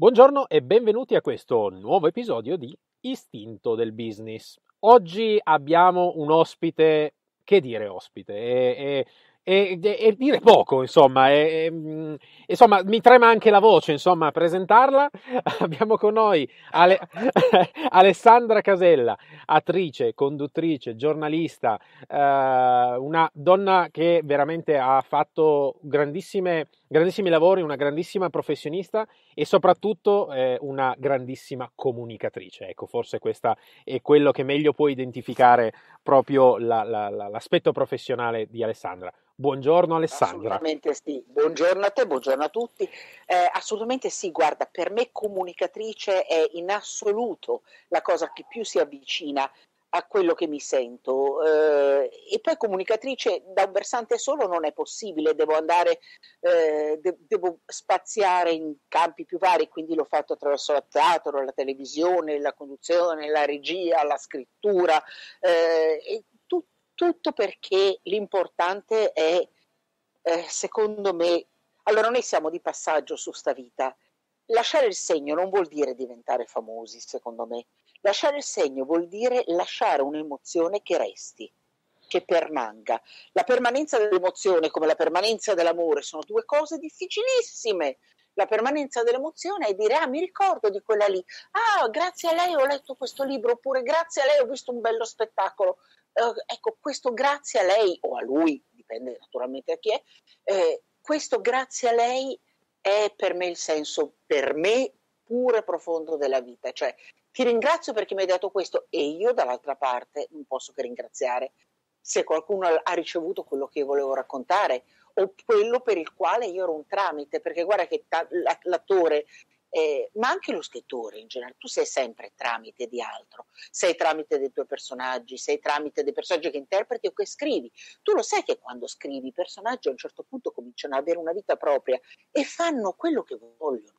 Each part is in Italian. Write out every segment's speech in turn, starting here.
Buongiorno e benvenuti a questo nuovo episodio di Istinto del Business. Oggi abbiamo un ospite, che dire ospite, è, è, è, è dire poco, insomma, insomma, mi trema anche la voce, insomma, a presentarla. abbiamo con noi Ale, Alessandra Casella, attrice, conduttrice, giornalista, eh, una donna che veramente ha fatto grandissimi lavori, una grandissima professionista e soprattutto eh, una grandissima comunicatrice. Ecco, forse questo è quello che meglio può identificare proprio la, la, la, l'aspetto professionale di Alessandra. Buongiorno Alessandra. Assolutamente sì, buongiorno a te, buongiorno a tutti. Eh, assolutamente sì, guarda, per me comunicatrice è in assoluto la cosa che più si avvicina a quello che mi sento eh, e poi comunicatrice da un versante solo non è possibile, devo andare, eh, de- devo spaziare in campi più vari, quindi l'ho fatto attraverso il teatro, la televisione, la conduzione, la regia, la scrittura, eh, tu- tutto perché l'importante è, eh, secondo me, allora noi siamo di passaggio su sta vita, lasciare il segno non vuol dire diventare famosi, secondo me Lasciare il segno vuol dire lasciare un'emozione che resti, che permanga. La permanenza dell'emozione come la permanenza dell'amore sono due cose difficilissime. La permanenza dell'emozione è dire, ah, mi ricordo di quella lì, ah, grazie a lei ho letto questo libro, oppure grazie a lei ho visto un bello spettacolo. Eh, ecco, questo grazie a lei o a lui, dipende naturalmente da chi è, eh, questo grazie a lei è per me il senso, per me, puro e profondo della vita, cioè ti ringrazio perché mi hai dato questo e io dall'altra parte non posso che ringraziare se qualcuno ha ricevuto quello che io volevo raccontare o quello per il quale io ero un tramite, perché guarda che l'attore, eh, ma anche lo scrittore in generale, tu sei sempre tramite di altro, sei tramite dei tuoi personaggi, sei tramite dei personaggi che interpreti o che scrivi. Tu lo sai che quando scrivi i personaggi a un certo punto cominciano ad avere una vita propria e fanno quello che vogliono.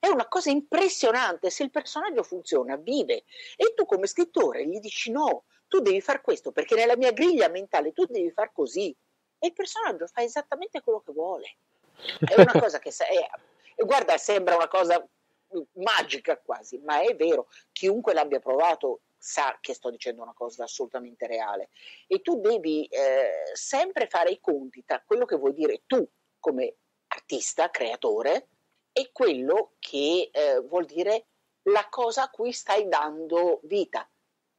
È una cosa impressionante, se il personaggio funziona, vive e tu come scrittore gli dici no, tu devi fare questo perché nella mia griglia mentale tu devi fare così e il personaggio fa esattamente quello che vuole. È una cosa che è, guarda, sembra una cosa magica quasi, ma è vero, chiunque l'abbia provato sa che sto dicendo una cosa assolutamente reale. E tu devi eh, sempre fare i conti tra quello che vuoi dire tu come artista, creatore, è quello che eh, vuol dire la cosa a cui stai dando vita,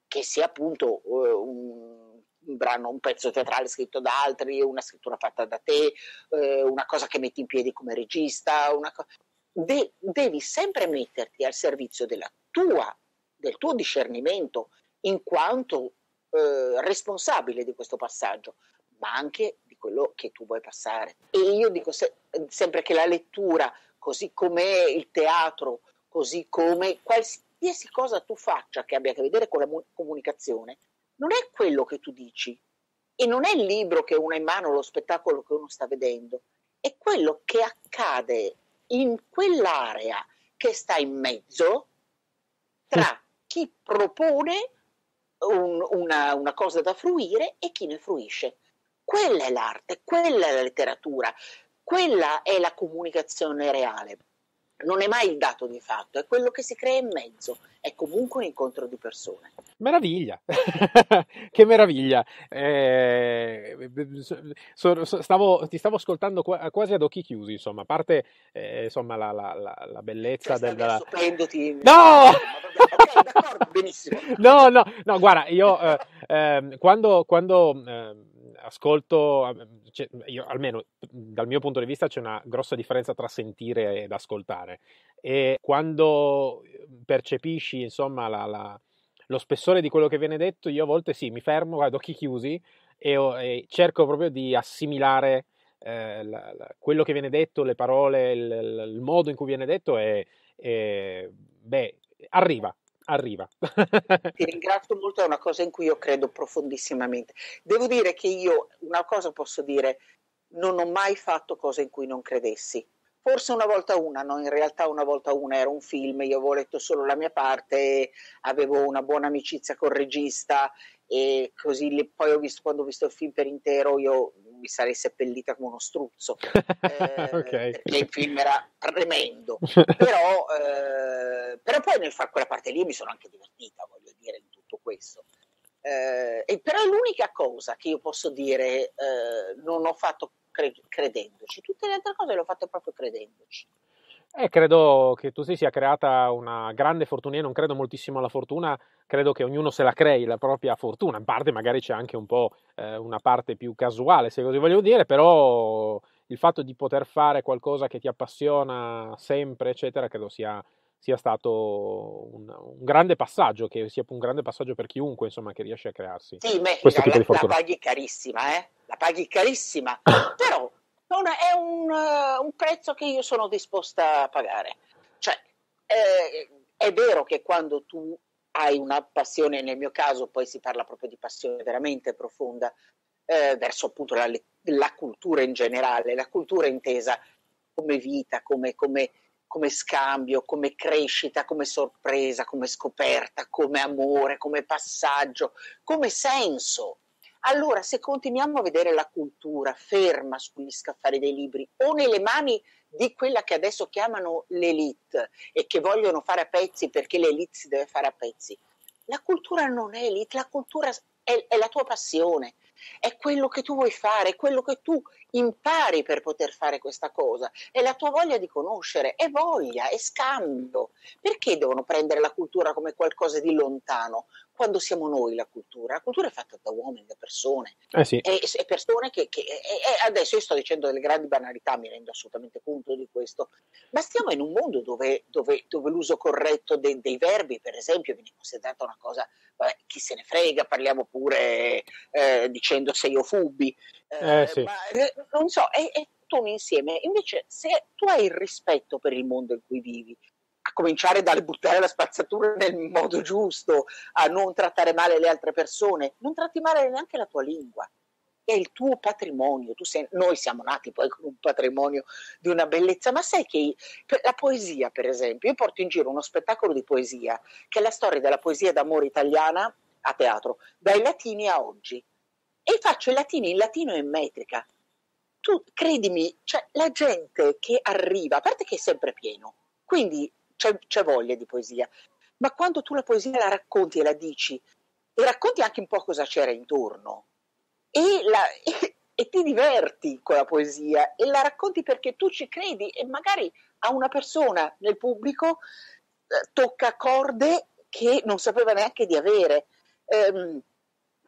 che sia appunto eh, un, un, brano, un pezzo teatrale scritto da altri, una scrittura fatta da te, eh, una cosa che metti in piedi come regista, co- De- devi sempre metterti al servizio tua, del tuo discernimento in quanto eh, responsabile di questo passaggio, ma anche di quello che tu vuoi passare. E io dico se- sempre che la lettura così come il teatro, così come qualsiasi cosa tu faccia che abbia a che vedere con la comunicazione, non è quello che tu dici e non è il libro che uno ha in mano, lo spettacolo che uno sta vedendo, è quello che accade in quell'area che sta in mezzo tra chi propone un, una, una cosa da fruire e chi ne fruisce. Quella è l'arte, quella è la letteratura, quella è la comunicazione reale. Non è mai il dato di fatto, è quello che si crea in mezzo, è comunque un incontro di persone. Meraviglia, che meraviglia! Eh, stavo, ti stavo ascoltando quasi ad occhi chiusi, insomma, a parte eh, insomma, la, la, la, la bellezza cioè, del... Prendoti... No! ok, d'accordo, benissimo. No, no, no, guarda, io eh, ehm, quando... quando ehm, ascolto, io, almeno dal mio punto di vista c'è una grossa differenza tra sentire ed ascoltare. E quando percepisci insomma la, la, lo spessore di quello che viene detto, io a volte sì, mi fermo ad occhi chiusi e, e cerco proprio di assimilare eh, la, quello che viene detto, le parole, il, il, modo in cui viene detto e, e beh, arriva, arriva. Ti ringrazio molto, è una cosa in cui io credo profondissimamente. Devo dire che io una cosa posso dire, non ho mai fatto cose in cui non credessi. Forse una volta una, no, in realtà una volta una era un film, io avevo letto solo la mia parte, avevo una buona amicizia col regista e così poi ho visto, quando ho visto il film per intero io mi sarei seppellita come uno struzzo, eh, okay. perché il film era tremendo, però, eh, però, poi nel fare quella parte lì mi sono anche divertita, voglio dire, in tutto questo. Eh, e però è l'unica cosa che io posso dire eh, non ho fatto cre- credendoci, tutte le altre cose le ho fatte proprio credendoci. Eh, credo che tu si sia creata una grande fortuna, io non credo moltissimo alla fortuna, credo che ognuno se la crei la propria fortuna, in parte magari c'è anche un po' eh, una parte più casuale, se così voglio dire, però il fatto di poter fare qualcosa che ti appassiona sempre, eccetera, credo sia, sia stato un, un, grande passaggio, che sia un grande passaggio per chiunque, insomma, che riesce a crearsi. Sì, me, questo la, tipo di fortuna. la paghi carissima, eh? La paghi carissima, però è un, uh, un, prezzo che io sono disposta a pagare. Cioè, eh, è vero che quando tu hai una passione, nel mio caso poi si parla proprio di passione veramente profonda, eh, verso appunto la, la, cultura in generale, la cultura intesa come vita, come, come, come scambio, come crescita, come sorpresa, come scoperta, come amore, come passaggio, come senso allora, se continuiamo a vedere la cultura ferma sugli scaffali dei libri o nelle mani di quella che adesso chiamano l'elite e che vogliono fare a pezzi perché l'elite si deve fare a pezzi, la cultura non è elite, la cultura è, è la tua passione, è quello che tu vuoi fare, è quello che tu impari per poter fare questa cosa, è la tua voglia di conoscere, è voglia, è scambio. Perché devono prendere la cultura come qualcosa di lontano? Quando siamo noi la cultura. La cultura è fatta da uomini, da persone. Eh sì. e, e, persone che, che e, adesso io sto dicendo delle grandi banalità, mi rendo assolutamente conto di questo, ma stiamo in un mondo dove, dove, dove l'uso corretto de, dei verbi, per esempio, viene considerata una cosa, vabbè, chi se ne frega, parliamo pure eh, dicendo sei o fubi, eh, eh, sì. ma eh, non so, è, è tutto un insieme. Invece, se tu hai il rispetto per il mondo in cui vivi, a cominciare dal buttare la spazzatura nel modo giusto, a non trattare male le altre persone, non tratti male neanche la tua lingua, è il tuo patrimonio. Sei, noi siamo nati poi con un patrimonio di una bellezza, ma sai che la poesia, per esempio, io porto in giro uno spettacolo di poesia che è la storia della poesia d'amore italiana a teatro, dai latini a oggi, e faccio i latini in latino e in metrica. Tu credimi, cioè, la gente che arriva, a parte che è sempre pieno, quindi c'è, c'è voglia di poesia, ma quando tu la poesia la racconti e la dici, e racconti anche un po' cosa c'era intorno, e, la, e, e, ti diverti con la poesia e la racconti perché tu ci credi e magari a una persona nel pubblico eh, tocca corde che non sapeva neanche di avere. Ehm,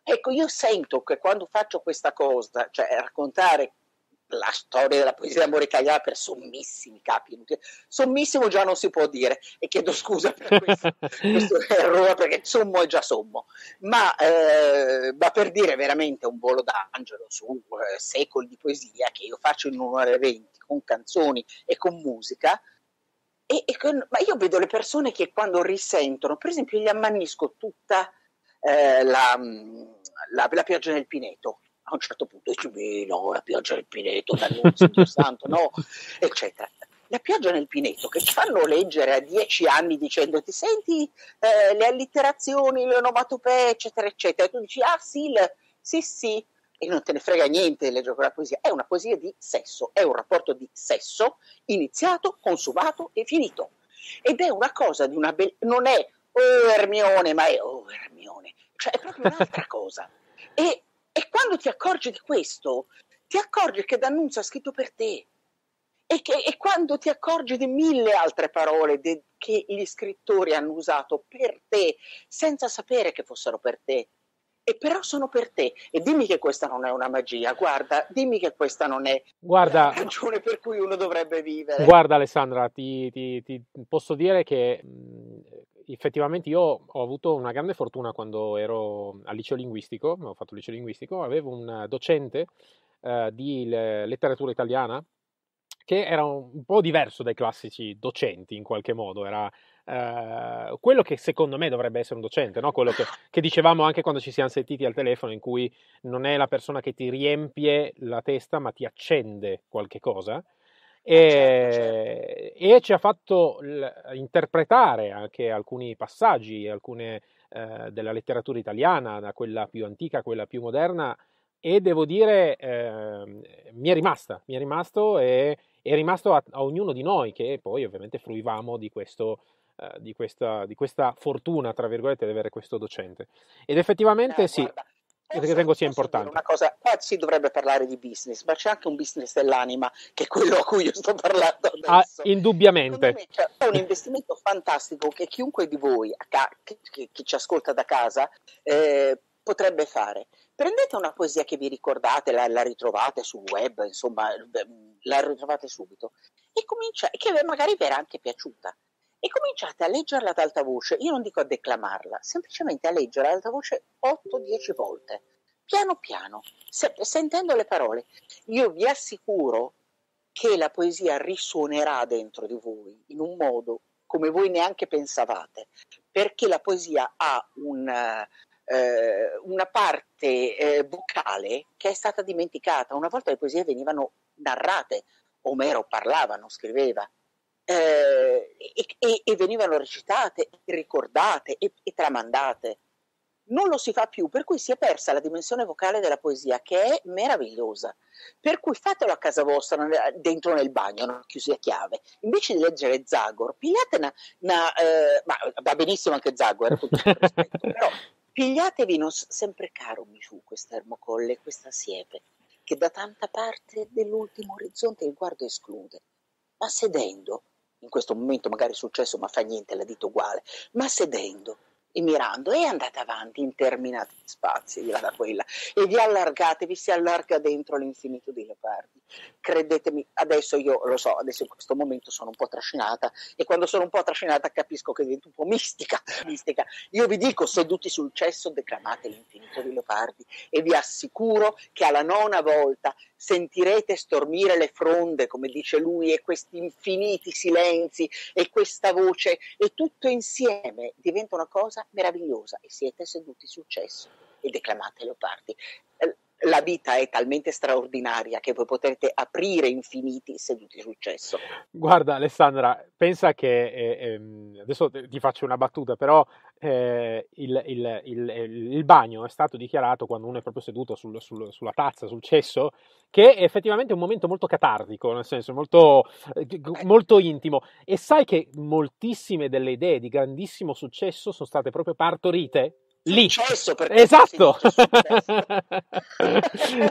ecco, io sento che quando faccio questa cosa, cioè raccontare la storia della poesia d'amore italiana per sommissimi capi. Sommissimo già non si può dire e chiedo scusa per questo, questo errore perché sommo è già sommo, ma, eh, ma per dire veramente un volo d'angelo su eh, secoli di poesia che io faccio in un'ora e venti con canzoni e con musica. E, e con, ma io vedo le persone che quando risentono, per esempio, gli ammanisco tutta eh, la, la, la pioggia nel Pineto a un certo punto dici, no, la pioggia nel Pineto, D'Annunzio, Dio santo, no, eccetera. La pioggia nel Pineto che ci fanno leggere a dieci anni dicendoti, senti eh, le allitterazioni, le onomatopee, eccetera, eccetera. E tu dici, ah sì, le, sì, sì, e non te ne frega niente di leggere quella poesia. È una poesia di sesso, è un rapporto di sesso iniziato, consumato e finito. Ed è una cosa di una bellezza, non è oh Ermione, ma è oh Ermione, cioè è proprio un'altra cosa. E e quando ti accorgi di questo, ti accorgi che D'Annunzio ha scritto per te. E, che, e quando ti accorgi di mille altre parole de, che gli scrittori hanno usato per te, senza sapere che fossero per te, e però sono per te. E dimmi che questa non è una magia, guarda, dimmi che questa non è guarda, la ragione per cui uno dovrebbe vivere. Guarda Alessandra, ti, ti, ti posso dire che effettivamente io ho avuto una grande fortuna quando ero al liceo linguistico, ho fatto il liceo linguistico, avevo un docente eh, di letteratura italiana che era un po' diverso dai classici docenti in qualche modo, era eh, quello che secondo me dovrebbe essere un docente, no? quello che, che, dicevamo anche quando ci siamo sentiti al telefono, in cui non è la persona che ti riempie la testa ma ti accende qualche cosa. E, certo, certo. e ci ha fatto l- interpretare anche alcuni passaggi, alcune eh, della letteratura italiana, da quella più antica a quella più moderna, e devo dire eh, mi è rimasta, mi è rimasto e è rimasto a, a, ognuno di noi che poi ovviamente fruivamo di, questo, eh, di, questa, di questa fortuna, tra virgolette, di avere questo docente. Ed effettivamente eh, sì. Guarda ritengo sia importante. Una cosa, qua si dovrebbe parlare di business, ma c'è anche un business dell'anima, che è quello a cui io sto parlando ah, adesso. Ah, indubbiamente. C'è un investimento fantastico che chiunque di voi, che, che, che ci ascolta da casa, eh, potrebbe fare. Prendete una poesia che vi ricordate, la, la, ritrovate sul web, insomma, la ritrovate subito, e comincia, che magari vi era anche piaciuta e cominciate a leggerla ad alta voce, io non dico a declamarla, semplicemente a leggerla ad alta voce 8-10 volte, piano piano, se, sentendo le parole. Io vi assicuro che la poesia risuonerà dentro di voi in un modo come voi neanche pensavate, perché la poesia ha una, eh, una parte eh, vocale che è stata dimenticata. Una volta le poesie venivano narrate, Omero parlava, non scriveva eh, e, e, venivano recitate, ricordate e, e, tramandate. Non lo si fa più, per cui si è persa la dimensione vocale della poesia, che è meravigliosa. Per cui fatelo a casa vostra, dentro nel bagno, non chiusi a chiave. Invece di leggere Zagor, pigliate una... una eh, ma va benissimo anche Zagor, eh, con tutto il rispetto, però pigliatevi, non, sempre caro mi fu questa ermocolle, questa siepe, che da tanta parte dell'ultimo orizzonte il guardo esclude. Ma sedendo, in questo momento magari è successo, ma fa niente, la dito uguale, ma sedendo e mirando e andate avanti interminati spazi, là da quella, e vi allargate, vi si allarga dentro l'infinito dei leopardi. Credetemi, adesso io lo so, adesso in questo momento sono un po' trascinata e quando sono un po' trascinata capisco che divento un po' mistica, mistica. Io vi dico, seduti sul cesso, declamate l'infinito dei leopardi e vi assicuro che alla nona volta sentirete stormire le fronde, come dice lui, e questi infiniti silenzi e questa voce, e tutto insieme diventa una cosa meravigliosa e siete seduti sul cesso e declamate Leopardi. Eh, la vita è talmente straordinaria che voi potrete aprire infiniti seduti sul cesso. Guarda Alessandra, pensa che, eh, ehm, adesso ti faccio una battuta, però eh, il, il, il, il, bagno è stato dichiarato quando uno è proprio seduto sul, sul, sulla tazza, sul cesso, che è effettivamente un momento molto catartico, nel senso molto, eh, molto intimo. E sai che moltissime delle idee di grandissimo successo sono state proprio partorite lì. Esatto.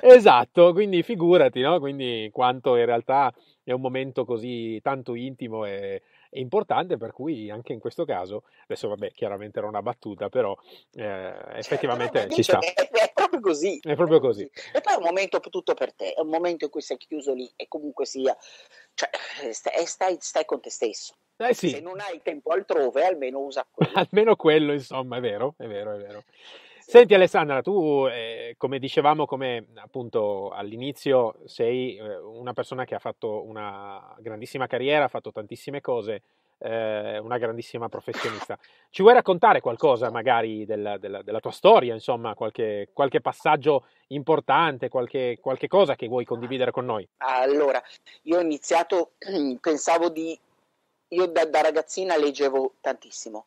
esatto, quindi figurati, no? Quindi quanto in realtà è un momento così tanto intimo e, e, importante, per cui anche in questo caso, adesso vabbè, chiaramente era una battuta, però eh, certo, effettivamente cioè, ci sta. È, è, proprio così. È proprio così. E poi è un momento tutto per te, è un momento in cui sei chiuso lì e comunque sia, cioè, stai, stai con te stesso. Eh sì. Se non hai tempo altrove, almeno usa quello. almeno quello, insomma, è vero, è vero, è vero. Senti Alessandra, tu eh, come dicevamo, come appunto all'inizio, sei eh, una persona che ha fatto una grandissima carriera, ha fatto tantissime cose, eh, una grandissima professionista. Ci vuoi raccontare qualcosa magari della, della, della tua storia, insomma, qualche, qualche passaggio importante, qualche, qualche cosa che vuoi condividere con noi? Allora, io ho iniziato, pensavo di io da, da, ragazzina leggevo tantissimo,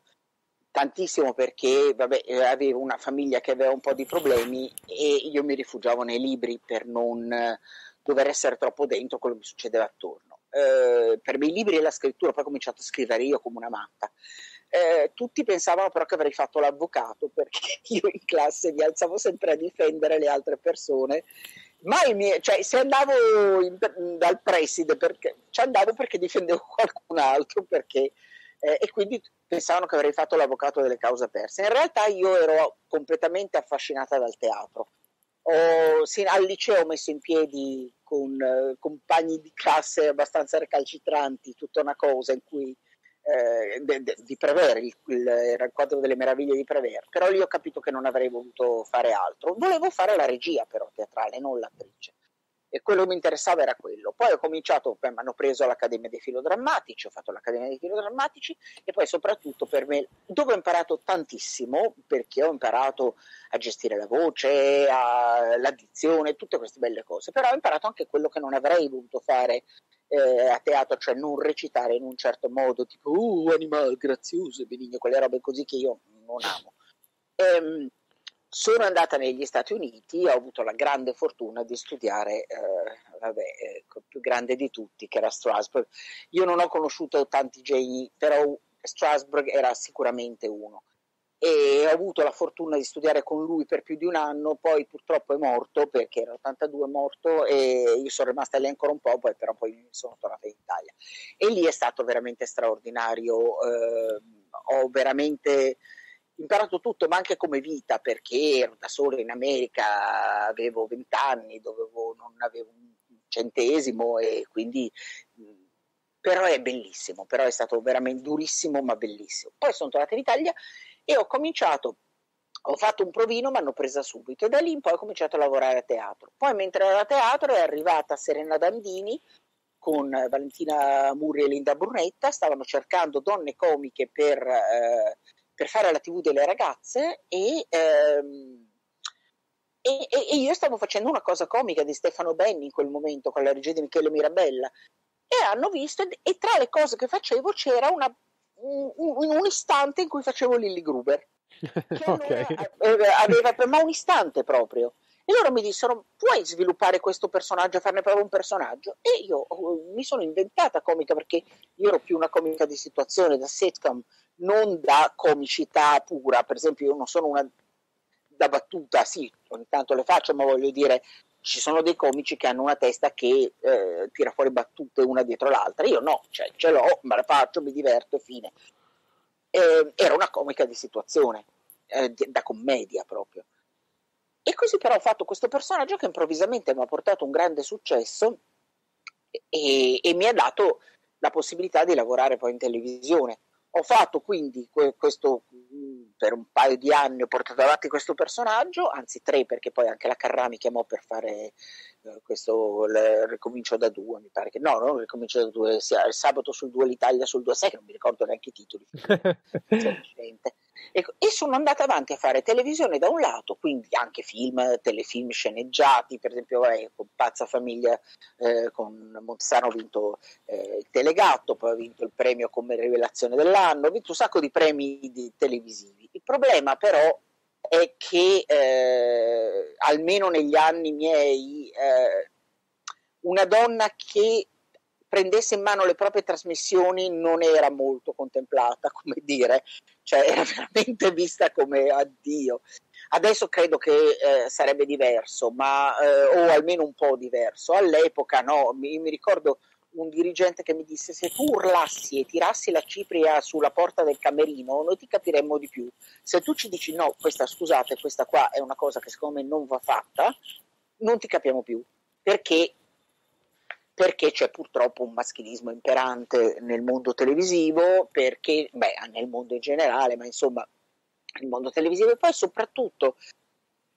tantissimo perché vabbè, eh, avevo una famiglia che aveva un po' di problemi e io mi rifugiavo nei libri per non eh, dover essere troppo dentro quello che mi succedeva attorno. Eh, per me i libri e la scrittura, poi ho cominciato a scrivere io come una matta. Eh, tutti pensavano però che avrei fatto l'avvocato perché io in classe mi alzavo sempre a difendere le altre persone mai mie, cioè, se andavo in, dal preside perché, ci andavo perché difendevo qualcun altro perché, eh, e quindi pensavano che avrei fatto l'avvocato delle cause perse. In realtà io ero completamente affascinata dal teatro. Ho, al liceo ho messo in piedi con eh, compagni di classe abbastanza recalcitranti tutta una cosa in cui eh, de, de, di Prever, il, il, quadro delle meraviglie di Prever, però lì ho capito che non avrei voluto fare altro. Volevo fare la regia però teatrale, non l'attrice. E quello che mi interessava era quello. Poi ho cominciato, mi hanno preso all'Accademia dei Filodrammatici, ho fatto l'Accademia dei Filodrammatici e poi soprattutto per me, dove ho imparato tantissimo, perché ho imparato a gestire la voce, a, l'addizione, tutte queste belle cose, però ho imparato anche quello che non avrei voluto fare eh, a teatro, cioè non recitare in un certo modo, tipo uh, animale grazioso benigno, quelle robe così che io non amo. Ehm, sono andata negli Stati Uniti, ho avuto la grande fortuna di studiare, eh, vabbè, eh, più grande di tutti, che era Strasbourg. Io non ho conosciuto tanti geni, però Strasbourg era sicuramente uno. E ho avuto la fortuna di studiare con lui per più di un anno, poi purtroppo è morto perché era 82 morto e io sono rimasta lì ancora un po', poi però poi sono tornata in Italia. E lì è stato veramente straordinario, eh, ho veramente imparato tutto, ma anche come vita, perché ero da solo in America, avevo vent'anni, non avevo un centesimo e quindi però è bellissimo, però è stato veramente durissimo ma bellissimo. Poi sono tornata in Italia e ho cominciato, ho fatto un provino, mi hanno presa subito e da lì in poi ho cominciato a lavorare a teatro. Poi mentre ero a teatro è arrivata Serena Dandini con Valentina Murri e Linda Brunetta, stavano cercando donne comiche per eh, per fare la TV delle ragazze e, ehm, e, e, io stavo facendo una cosa comica di Stefano Benni in quel momento con la regia di Michele Mirabella. E hanno visto e tra le cose che facevo c'era una, un, un, istante in cui facevo Lilly Gruber. Okay. allora, aveva, ma un istante proprio. E loro mi dissero puoi sviluppare questo personaggio farne proprio un personaggio? E io oh, mi sono inventata comica perché io ero più una comica di situazione da sitcom non da comicità pura, per esempio io non sono una da battuta, sì, ogni tanto le faccio, ma voglio dire, ci sono dei comici che hanno una testa che eh, tira fuori battute una dietro l'altra, io no, cioè ce l'ho, me la faccio, mi diverto, fine. Eh, era una comica di situazione, eh, da commedia proprio. E così però ho fatto questo personaggio che improvvisamente mi ha portato un grande successo e, e mi ha dato la possibilità di lavorare poi in televisione. Ho fatto quindi questo, per un paio di anni ho portato avanti questo personaggio, anzi tre perché poi anche la Carrà mi chiamò per fare eh, questo il ricomincio da due, mi pare che no, non ricomincio da due, sia il sabato sul 2, l'Italia sul 2, sai che non mi ricordo neanche i titoli. E, e, sono andata avanti a fare televisione da un lato, quindi anche film, telefilm sceneggiati, per esempio eh, con Pazza Famiglia eh, con Montesano ho vinto eh, il Telegatto, poi ho vinto il premio come rivelazione dell'anno, ho vinto un sacco di premi di televisivi. Il problema però è che eh, almeno negli anni miei eh, una donna che prendesse in mano le proprie trasmissioni non era molto contemplata, come dire, cioè era veramente vista come addio. Adesso credo che eh, sarebbe diverso, ma, eh, o almeno un po' diverso. All'epoca no, mi, mi, ricordo un dirigente che mi disse se tu urlassi e tirassi la cipria sulla porta del camerino noi ti capiremmo di più. Se tu ci dici no, questa scusate, questa qua è una cosa che secondo me non va fatta, non ti capiamo più, perché perché c'è purtroppo un maschilismo imperante nel mondo televisivo, perché, beh, nel mondo in generale, ma insomma, nel mondo televisivo e poi soprattutto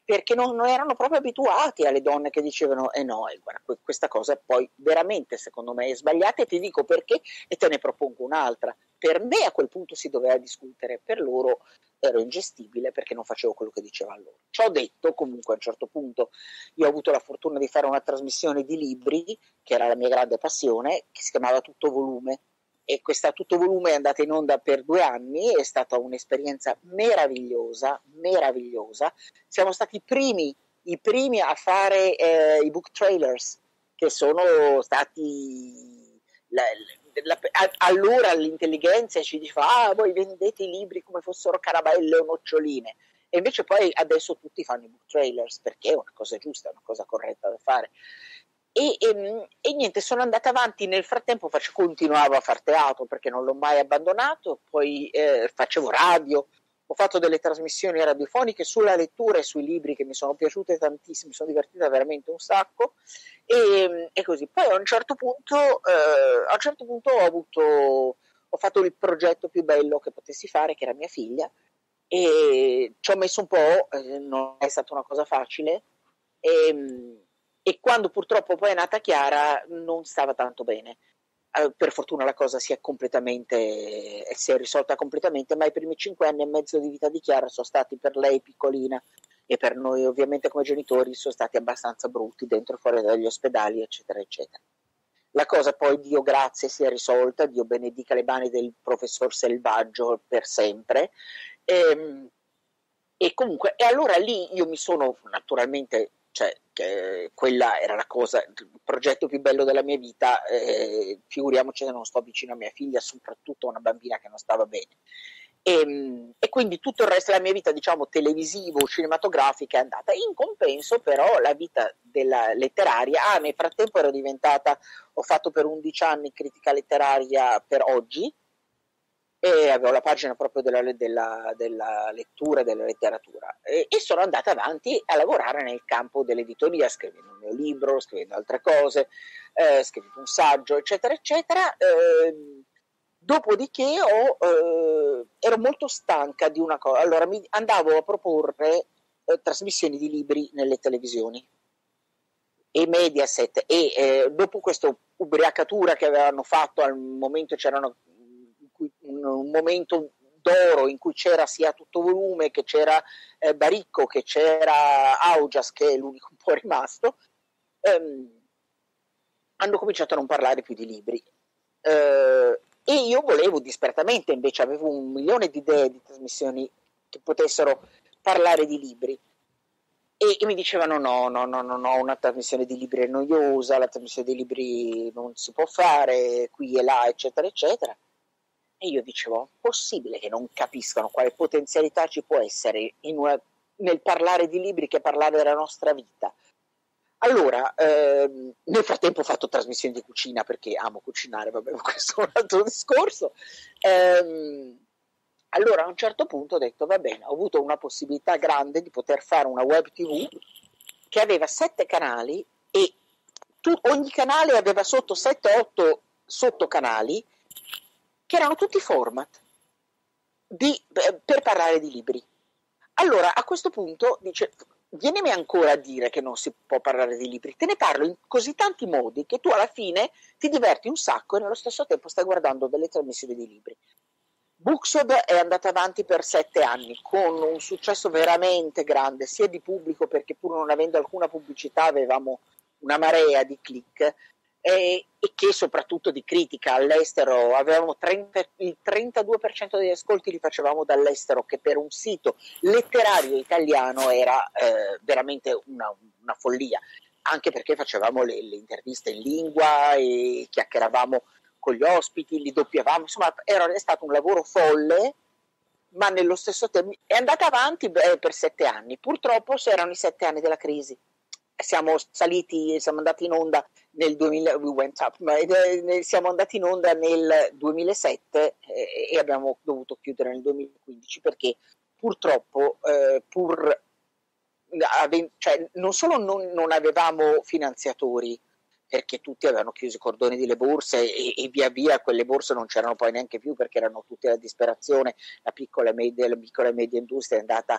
perché non, non, erano proprio abituati alle donne che dicevano eh no, eh, guarda, questa cosa poi veramente secondo me è sbagliata e ti dico perché e te ne propongo un'altra. Per me a quel punto si doveva discutere, per loro ero ingestibile perché non facevo quello che diceva loro. Ciò detto, comunque a un certo punto io ho avuto la fortuna di fare una trasmissione di libri, che era la mia grande passione, che si chiamava Tutto Volume, e questa tutto volume è andata in onda per due anni, è stata un'esperienza meravigliosa, meravigliosa. Siamo stati i primi, i primi a fare eh, i book trailers, che sono stati... La, la, a, allora l'intelligenza ci diceva, ah, voi vendete i libri come fossero carabelle o noccioline. E invece poi adesso tutti fanno i book trailers perché è una cosa giusta, una cosa corretta da fare. E, e, e, niente, sono andata avanti, nel frattempo faccio, continuavo a fare teatro perché non l'ho mai abbandonato, poi eh, facevo radio, ho fatto delle trasmissioni radiofoniche sulla lettura e sui libri che mi sono piaciute tantissimo, mi sono divertita veramente un sacco e, e così. Poi a un certo punto, eh, a un certo punto ho, avuto, ho fatto il progetto più bello che potessi fare, che era mia figlia, e ci ho messo un po', eh, non è stata una cosa facile. E, e quando purtroppo poi è nata Chiara non stava tanto bene. Uh, per fortuna la cosa si è completamente si è risolta completamente, ma i primi cinque anni e mezzo di vita di Chiara sono stati per lei piccolina e per noi ovviamente come genitori sono stati abbastanza brutti dentro e fuori dagli ospedali, eccetera, eccetera. La cosa poi, Dio grazie, si è risolta, Dio benedica le mani del professor Selvaggio per sempre. E, ehm, E comunque, e allora lì io mi sono naturalmente, cioè, che quella era la cosa, il progetto più bello della mia vita, eh, figuriamoci se non sto vicino a mia figlia, soprattutto a una bambina che non stava bene. E, ehm, e, quindi tutto il resto della mia vita, diciamo, televisivo, cinematografica è andata. In compenso, però, la vita della letteraria, ah, nel frattempo ero diventata, ho fatto per 11 anni critica letteraria per oggi, e avevo la pagina proprio della, della, della lettura e della letteratura. E, e, sono andata avanti a lavorare nel campo dell'editoria scrivendo il mio libro, scrivendo altre cose, eh, scrivendo un saggio eccetera eccetera. Eh, dopodiché ho, eh, ero molto stanca di una cosa allora mi andavo a proporre eh, trasmissioni di libri nelle televisioni. E Mediaset. E eh, dopo questa ubriacatura che avevano fatto al momento c'erano cui, un, un, momento d'oro in cui c'era sia tutto volume che c'era eh, Baricco, che c'era Augias, che è l'unico un po' rimasto, ehm, hanno cominciato a non parlare più di libri. Eh, e io volevo disperatamente, invece avevo un milione di idee di trasmissioni che potessero parlare di libri. E, e, mi dicevano no, no, no, no, no, una trasmissione di libri è noiosa, la trasmissione di libri non si può fare qui e là, eccetera, eccetera. E io dicevo, possibile che non capiscano quale potenzialità ci può essere una, nel parlare di libri che parlare della nostra vita. Allora, ehm, nel frattempo ho fatto trasmissioni di cucina perché amo cucinare, vabbè, questo è un altro discorso. Ehm, allora a un certo punto ho detto, va bene, ho avuto una possibilità grande di poter fare una web tv che aveva sette canali e tu, ogni canale aveva sotto 7-8 sottocanali che erano tutti format di, per parlare di libri. Allora a questo punto dice, vienimi ancora a dire che non si può parlare di libri, te ne parlo in così tanti modi che tu alla fine ti diverti un sacco e nello stesso tempo stai guardando delle trasmissioni di libri. Booksod è andata avanti per sette anni con un successo veramente grande, sia di pubblico perché pur non avendo alcuna pubblicità avevamo una marea di click, e, e che soprattutto di critica all'estero. Avevamo 30, il 32% degli ascolti li facevamo dall'estero che per un sito letterario italiano era eh, veramente una, una, follia. Anche perché facevamo le, le, interviste in lingua e chiacchieravamo con gli ospiti, li doppiavamo, insomma era, è stato un lavoro folle ma nello stesso tempo è andata avanti beh, per sette anni. Purtroppo erano i sette anni della crisi siamo saliti, siamo andati in onda nel 2000, up, ma, eh, siamo andati in onda nel 2007 eh, e abbiamo dovuto chiudere nel 2015 perché purtroppo, eh, pur, ave, cioè, non solo non, non, avevamo finanziatori, perché tutti avevano chiuso i cordoni delle borse e, e, via via quelle borse non c'erano poi neanche più perché erano tutte alla disperazione, la piccola e media, la piccola e media industria è andata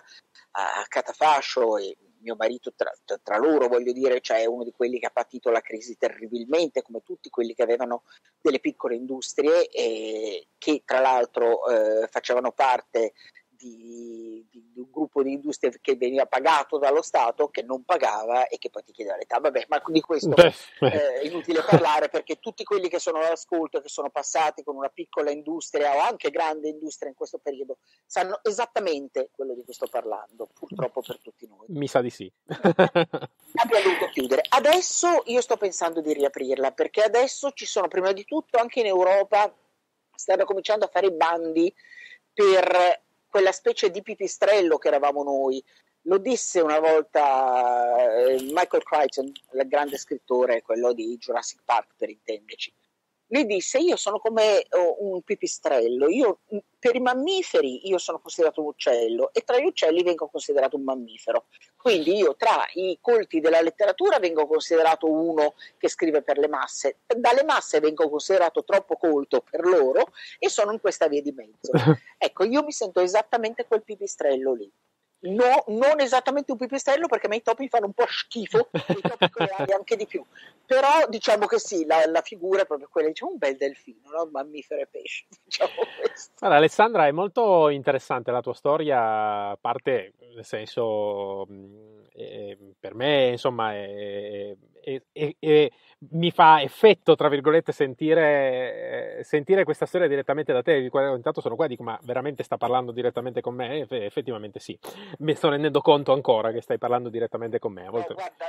a, a catafascio e mio marito tra, tra, loro, voglio dire, cioè uno di quelli che ha patito la crisi terribilmente, come tutti quelli che avevano delle piccole industrie e che tra l'altro eh, facevano parte di, di, di, un gruppo di industrie che veniva pagato dallo Stato, che non pagava e che poi ti chiedeva l'età. Vabbè, ma di questo eh, è inutile parlare perché tutti quelli che sono all'ascolto e che sono passati con una piccola industria o anche grande industria in questo periodo sanno esattamente quello di cui sto parlando, purtroppo per tutti noi. Mi sa di sì. Abbiamo dovuto chiudere. Adesso io sto pensando di riaprirla perché adesso ci sono prima di tutto anche in Europa stanno cominciando a fare i bandi per quella specie di pipistrello che eravamo noi. Lo disse una volta eh, Michael Crichton, il grande scrittore, quello di Jurassic Park per intenderci lui disse io sono come oh, un pipistrello, io, per i mammiferi io sono considerato un uccello e tra gli uccelli vengo considerato un mammifero. Quindi io tra i colti della letteratura vengo considerato uno che scrive per le masse, dalle masse vengo considerato troppo colto per loro e sono in questa via di mezzo. Ecco, io mi sento esattamente quel pipistrello lì. No, non esattamente un pipistrello perché a me i topi fanno un po' schifo, i topi coreani anche di più. Però diciamo che sì, la, la figura è proprio quella, diciamo un bel delfino, no? mammifero e pesce. Diciamo allora, Alessandra, è molto interessante la tua storia, a parte nel senso, eh, per me insomma è, e, e, e, mi fa effetto, tra virgolette, sentire, eh, sentire, questa storia direttamente da te. Intanto sono qua e dico, ma veramente sta parlando direttamente con me? E effettivamente sì, mi sto rendendo conto ancora che stai parlando direttamente con me. A volte... No, guarda,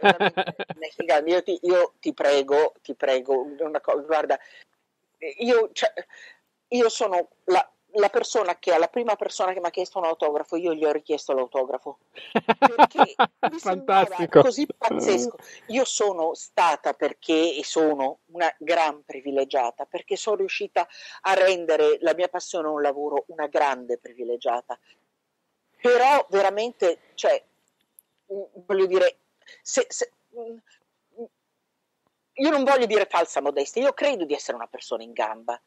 veramente, veramente, io, ti, io ti prego, ti prego, una cosa, guarda, io, cioè, io sono la, la persona che alla prima persona che mi ha chiesto un autografo, io gli ho richiesto l'autografo. Perché mi Fantastico. così pazzesco. Io sono stata perché e sono una gran privilegiata, perché sono riuscita a rendere la mia passione un lavoro una grande privilegiata. Però veramente, cioè, voglio dire, se, se, io non voglio dire falsa modestia, io credo di essere una persona in gamba,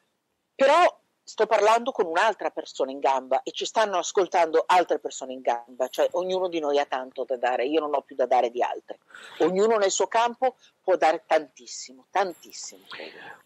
però sto parlando con un'altra persona in gamba e ci stanno ascoltando altre persone in gamba, cioè ognuno di noi ha tanto da dare, io non ho più da dare di altri. Ognuno nel suo campo può dare tantissimo, tantissimo.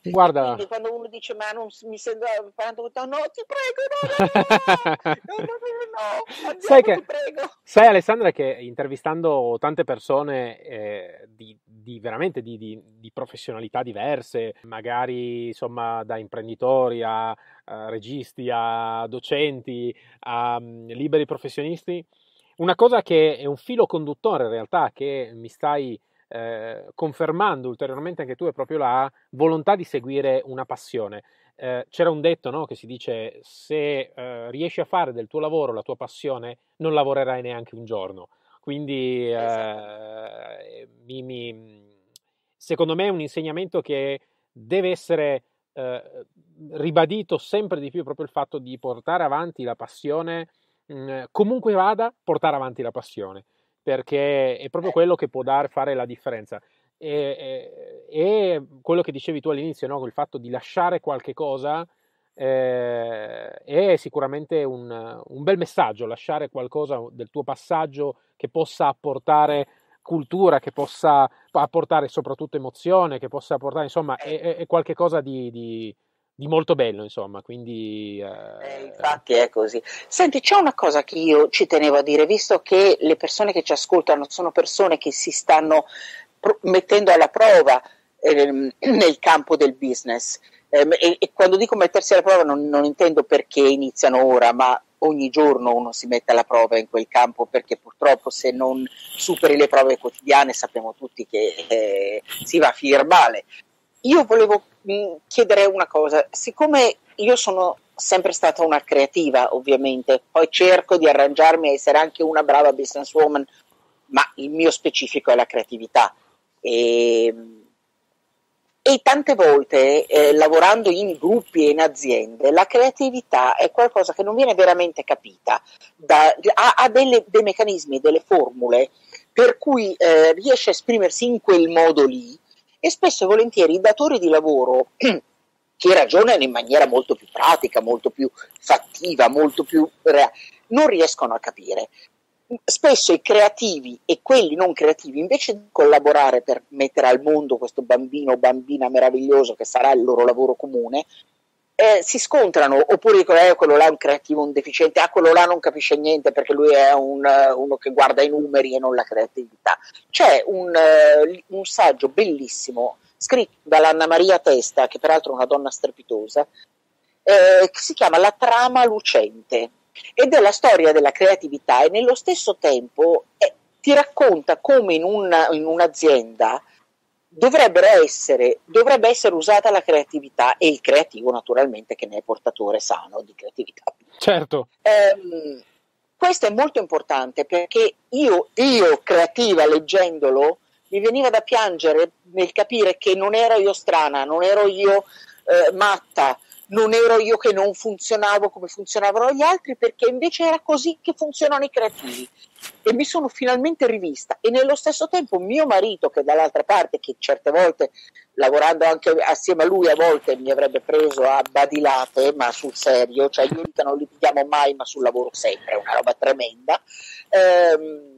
Guarda, Quindi quando uno dice ma non mi sembra parlando no, ti prego, no, no, no, no, no, no, andiamo, sai, che, ti prego. sai Alessandra che intervistando tante persone eh, di, di, veramente di, di, di professionalità diverse, magari insomma da imprenditori a a registi, a docenti, a um, liberi professionisti. Una cosa che è un filo conduttore in realtà che mi stai eh, confermando ulteriormente anche tu è proprio la volontà di seguire una passione. Eh, c'era un detto no, che si dice se eh, riesci a fare del tuo lavoro la tua passione non lavorerai neanche un giorno. Quindi esatto. Eh, mi, mi, secondo me è un insegnamento che deve essere eh, ribadito sempre di più proprio il fatto di portare avanti la passione, mh, mm, comunque vada, portare avanti la passione, perché è proprio quello che può dare, fare la differenza. E, e, e quello che dicevi tu all'inizio, no? il fatto di lasciare qualche cosa eh, è sicuramente un, un, bel messaggio, lasciare qualcosa del tuo passaggio che possa apportare cultura, che possa apportare soprattutto emozione, che possa apportare, insomma, è, è qualcosa di, di, di, molto bello, insomma, quindi... Eh... Eh, infatti è così. Senti, c'è una cosa che io ci tenevo a dire, visto che le persone che ci ascoltano sono persone che si stanno pro- mettendo alla prova eh, nel campo del business, ehm, e, e, quando dico mettersi alla prova non, non intendo perché iniziano ora, ma ogni giorno uno si mette alla prova in quel campo perché purtroppo se non superi le prove quotidiane sappiamo tutti che eh, si va a finire male. Io volevo mh, mm, chiedere una cosa, siccome io sono sempre stata una creativa ovviamente, poi cerco di arrangiarmi a essere anche una brava businesswoman, ma il mio specifico è la creatività. E, e tante volte eh, lavorando in gruppi e in aziende la creatività è qualcosa che non viene veramente capita, da, ha, ha delle, dei meccanismi, delle formule per cui eh, riesce a esprimersi in quel modo lì e spesso e volentieri i datori di lavoro che ragionano in maniera molto più pratica, molto più fattiva, molto più reale, non riescono a capire. Spesso i creativi e quelli non creativi, invece di collaborare per mettere al mondo questo bambino o bambina meraviglioso che sarà il loro lavoro comune, eh, si scontrano, oppure dicono eh, quello là è un creativo, un deficiente, ah quello là non capisce niente perché lui è un, uh, uno che guarda i numeri e non la creatività. C'è un, uh, un saggio bellissimo scritto dall'Anna Maria Testa, che peraltro è una donna strepitosa, eh, che si chiama La trama lucente ed è la storia della creatività e nello stesso tempo eh, ti racconta come in, una, in un'azienda essere, dovrebbe essere usata la creatività e il creativo naturalmente che ne è portatore sano di creatività. Certo. Um, questo è molto importante perché io, io creativa leggendolo mi veniva da piangere nel capire che non ero io strana, non ero io eh, matta, non ero io che non funzionavo come funzionavano gli altri, perché invece era così che funzionano i creativi. E mi sono finalmente rivista. E nello stesso tempo mio marito, che dall'altra parte, che certe volte, lavorando anche assieme a lui, a volte mi avrebbe preso a badilate, ma sul serio, cioè io non litighiamo mai, ma sul lavoro sempre, è una roba tremenda. Ehm,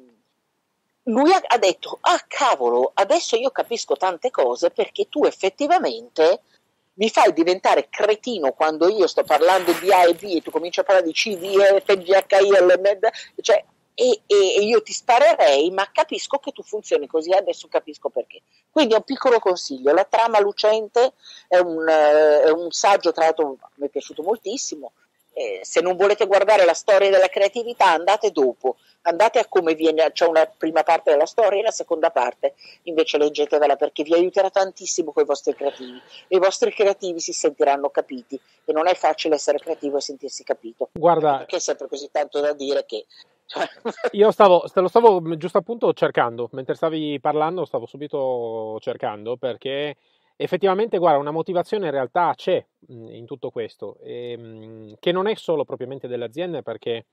lui ha, detto, ah cavolo, adesso io capisco tante cose perché tu effettivamente mi fai diventare cretino quando io sto parlando di A e B e tu cominci a parlare di C, D, E, F, G, H, I, L, M, cioè e, e, io ti sparerei, ma capisco che tu funzioni così, adesso capisco perché. Quindi è un piccolo consiglio, la trama lucente è un, è un saggio, tra l'altro mi è piaciuto moltissimo, eh, se non volete guardare la storia della creatività andate dopo, andate a come viene, c'è una prima parte della storia e la seconda parte invece leggetevela perché vi aiuterà tantissimo con i vostri creativi. E i vostri creativi si sentiranno capiti. E non è facile essere creativo e sentirsi capito. Guarda, perché è sempre così tanto da dire che io stavo, lo stavo giusto appunto cercando, mentre stavi parlando stavo subito cercando perché effettivamente, guarda, una motivazione in realtà c'è in tutto questo, e, che non è solo propriamente delle aziende perché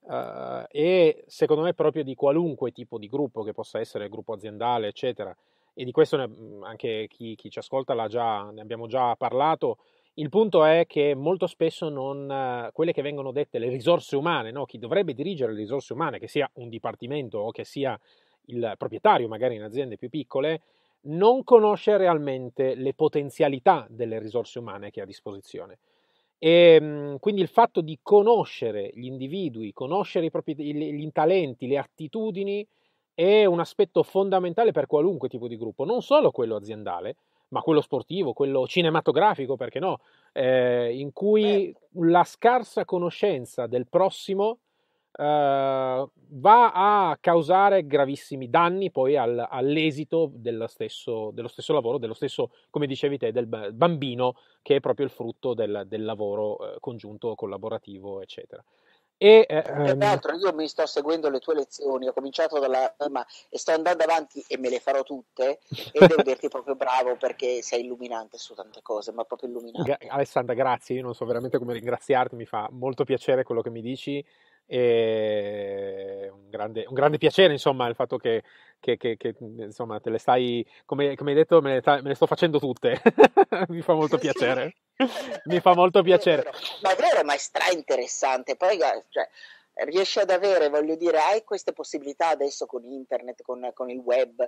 uh, è secondo me proprio di qualunque tipo di gruppo, che possa essere gruppo aziendale, eccetera, e di questo ne, anche chi, chi, ci ascolta già, ne abbiamo già parlato, il punto è che molto spesso non, quelle che vengono dette le risorse umane, no? chi dovrebbe dirigere le risorse umane, che sia un dipartimento o che sia il proprietario magari in aziende più piccole, non conosce realmente le potenzialità delle risorse umane che ha a disposizione. E ehm, quindi il fatto di conoscere gli individui, conoscere i propri gli talenti, le attitudini è un aspetto fondamentale per qualunque tipo di gruppo, non solo quello aziendale, ma quello sportivo, quello cinematografico, perché no, eh, in cui la scarsa conoscenza del prossimo eh, va a causare gravissimi danni poi al, all'esito dello stesso, dello stesso, lavoro, dello stesso, come dicevi te, del bambino, che è proprio il frutto del, del lavoro eh, congiunto, collaborativo, eccetera. E, eh, tra l'altro io mi sto seguendo le tue lezioni, ho cominciato dalla prima e sto andando avanti e me le farò tutte e devo dirti proprio bravo perché sei illuminante su tante cose, ma proprio illuminante. Alessandra, grazie, io non so veramente come ringraziarti, mi fa molto piacere quello che mi dici e un grande, un grande piacere insomma il fatto che, che, che, che insomma te le stai come, come hai detto me le, me le, sto facendo tutte. Mi fa molto piacere. Mi fa molto piacere. ma è vero ma è stra interessante poi cioè, riesci ad avere voglio dire hai queste possibilità adesso con internet con, con il web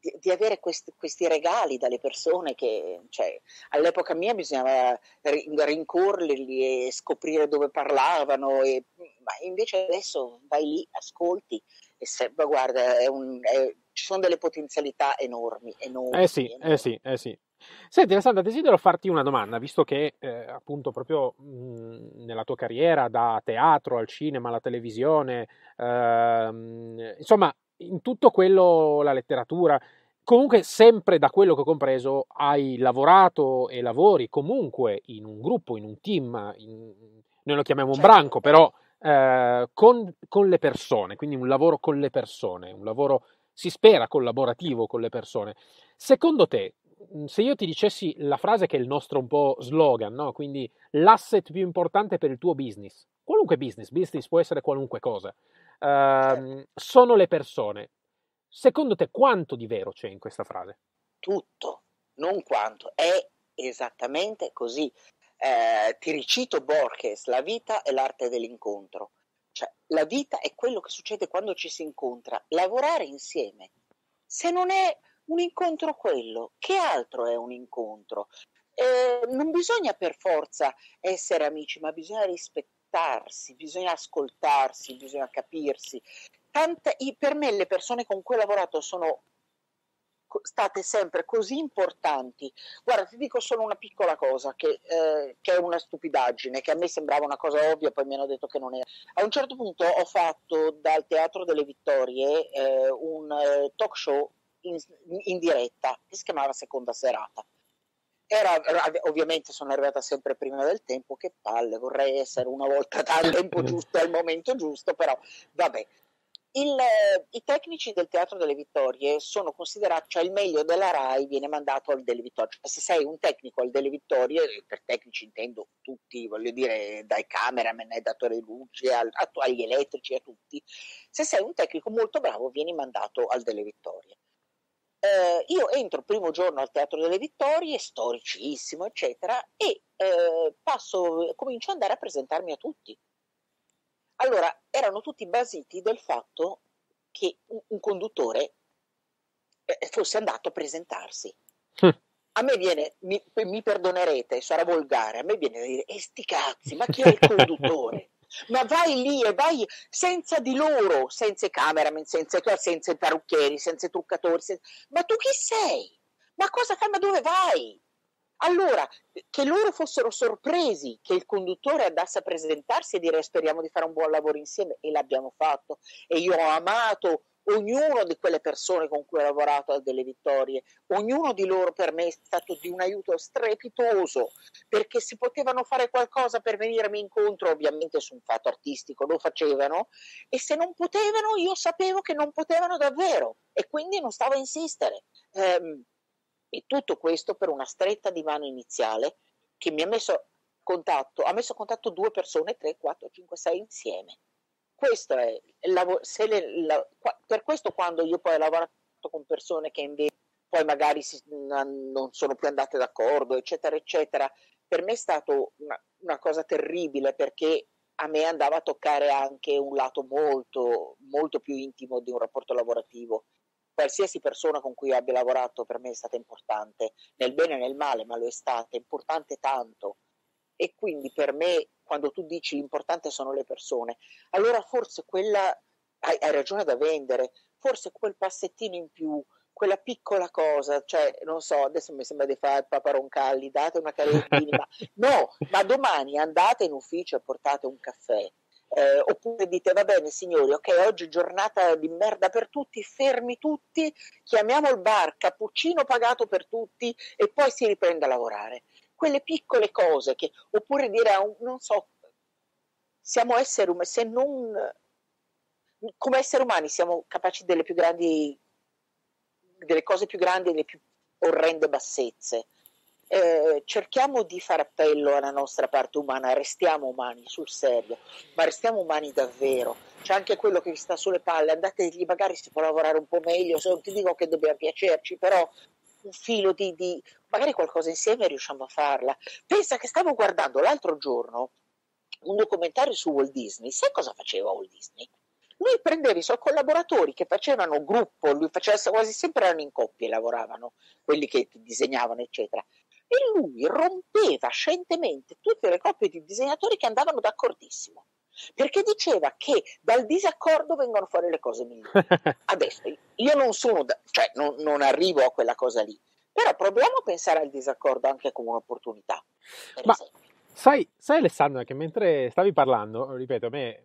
di, di avere questi, questi, regali dalle persone che cioè, all'epoca mia bisognava rincorrerli e scoprire dove parlavano, e, ma invece adesso vai lì, ascolti e se, guarda, è un, è, ci sono delle potenzialità enormi. enormi eh sì, enormi. eh sì, eh sì. Senti Alessandra, desidero farti una domanda, visto che eh, appunto proprio mh, nella tua carriera da teatro al cinema alla televisione, ehm, insomma in tutto quello, la letteratura, comunque sempre da quello che ho compreso hai lavorato e lavori comunque in un gruppo, in un team, in, noi lo chiamiamo un certo. branco, però eh, con, con, le persone, quindi un lavoro con le persone, un lavoro si spera collaborativo con le persone. Secondo te, se io ti dicessi la frase che è il nostro un po' slogan, no? quindi l'asset più importante per il tuo business, qualunque business, business può essere qualunque cosa, uh, sono le persone. Secondo te quanto di vero c'è in questa frase? Tutto, non quanto, è esattamente così. Eh, ti ricito Borges, la vita è l'arte dell'incontro. Cioè, la vita è quello che succede quando ci si incontra, lavorare insieme. Se non è un incontro quello, che altro è un incontro? Eh, non bisogna per forza essere amici, ma bisogna rispettare aspettarsi, bisogna ascoltarsi, bisogna capirsi. Tante, per me le persone con cui ho lavorato sono state sempre così importanti. Guarda, ti dico solo una piccola cosa che, eh, che, è una stupidaggine, che a me sembrava una cosa ovvia, poi mi hanno detto che non era. A un certo punto ho fatto dal Teatro delle Vittorie eh, un eh, talk show in, in diretta che si chiamava Seconda Serata. Era, ovviamente sono arrivata sempre prima del tempo, che palle, vorrei essere una volta al tempo giusto, al momento giusto, però vabbè. Il, I tecnici del Teatro delle Vittorie sono considerati, cioè il meglio della RAI viene mandato al delle Vittorie. Cioè, se sei un tecnico al delle Vittorie, per tecnici intendo tutti, voglio dire, dai cameraman ai datori di luce, al, agli elettrici, a tutti. Se sei un tecnico molto bravo, vieni mandato al delle Vittorie eh, io entro il primo giorno al Teatro delle Vittorie, storicissimo, eccetera, e eh, passo, comincio ad andare a presentarmi a tutti. Allora, erano tutti basiti del fatto che un, un conduttore eh, fosse andato a presentarsi. Hm. A me viene, mi, mi, perdonerete, sarà volgare, a me viene da dire, e sti cazzi, ma chi è il conduttore? Ma vai lì e vai senza di loro, senza i cameraman, senza, senza i parrucchieri, senza i truccatori. Senza... Ma tu chi sei? Ma cosa fai? Ma dove vai? Allora, che loro fossero sorpresi che il conduttore andasse a presentarsi e dire speriamo di fare un buon lavoro insieme e l'abbiamo fatto. E io ho amato ognuno di quelle persone con cui ho lavorato a delle vittorie, ognuno di loro per me è stato di un aiuto strepitoso perché si potevano fare qualcosa per venirmi incontro, ovviamente su un fatto artistico lo facevano e se non potevano io sapevo che non potevano davvero e quindi non stavo a insistere. Ehm, e tutto questo per una stretta di mano iniziale che mi ha messo contatto, ha messo contatto due persone, tre, quattro, cinque, sei insieme questo è le, la, per questo quando io poi ho lavorato con persone che invece poi magari si, non sono più andate d'accordo, eccetera, eccetera, per me è stato una, una cosa terribile perché a me andava a toccare anche un lato molto, molto più intimo di un rapporto lavorativo. Qualsiasi persona con cui abbia lavorato per me è stata importante, nel bene e nel male, ma lo è stata, importante tanto. E quindi per me quando tu dici l'importante sono le persone, allora forse quella, hai, hai ragione da vendere, forse quel passettino in più, quella piccola cosa, cioè non so, adesso mi sembra di fare paparoncalli, date una carettina, ma no, ma domani andate in ufficio e portate un caffè. Eh, oppure dite va bene signori, ok, oggi giornata di merda per tutti, fermi tutti, chiamiamo il bar, cappuccino pagato per tutti e poi si riprende a lavorare quelle piccole cose che, oppure dire non so, siamo esseri umani, se non, come esseri umani siamo capaci delle più grandi, delle cose più grandi e delle più orrende bassezze. Eh, cerchiamo di fare appello alla nostra parte umana, restiamo umani sul serio, ma restiamo umani davvero. C'è anche quello che vi sta sulle palle, andategli, magari si può lavorare un po' meglio, se non ti dico che dobbiamo piacerci, però un filo di, di, magari qualcosa insieme riusciamo a farla. Pensa che stavo guardando l'altro giorno un documentario su Walt Disney. Sai cosa faceva Walt Disney? Lui prendeva i suoi collaboratori che facevano gruppo, lui faceva quasi sempre erano in coppie, lavoravano, quelli che disegnavano, eccetera. E lui rompeva scientemente tutte le coppie di disegnatori che andavano d'accordissimo perché diceva che dal disaccordo vengono fuori le cose migliori. Adesso io non sono, da, cioè non, non, arrivo a quella cosa lì, però proviamo a pensare al disaccordo anche come un'opportunità. Ma sai, sai Alessandra che mentre stavi parlando, ripeto, a me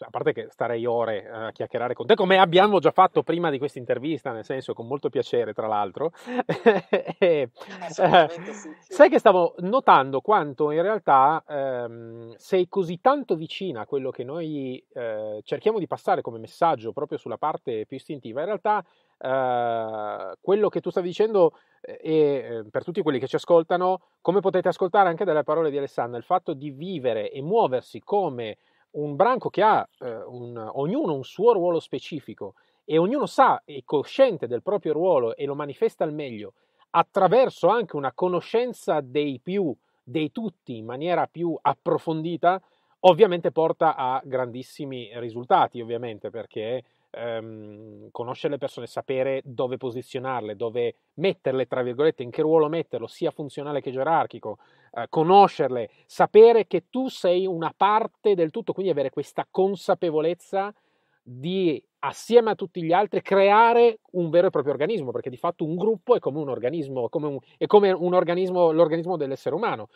a parte che starei ore a chiacchierare con te, come abbiamo già fatto prima di questa intervista, nel senso con molto piacere, tra l'altro. e, eh, sì, sì. Sai che stavo notando quanto in realtà ehm, sei così tanto vicina a quello che noi eh, cerchiamo di passare come messaggio proprio sulla parte più istintiva. In realtà eh, quello che tu stavi dicendo eh, e eh, per tutti quelli che ci ascoltano, come potete ascoltare anche dalle parole di Alessandra, il fatto di vivere e muoversi come un branco che ha eh, un, ognuno un suo ruolo specifico e ognuno sa, è cosciente del proprio ruolo e lo manifesta al meglio attraverso anche una conoscenza dei più, dei tutti in maniera più approfondita, ovviamente porta a grandissimi risultati, ovviamente, perché ehm, conoscere le persone, sapere dove posizionarle, dove metterle, tra virgolette, in che ruolo metterlo, sia funzionale che gerarchico, eh, conoscerle, sapere che tu sei una parte del tutto, quindi avere questa consapevolezza di assieme a tutti gli altri creare un vero e proprio organismo, perché di fatto un gruppo è come un organismo, come un, è come un organismo, l'organismo dell'essere umano,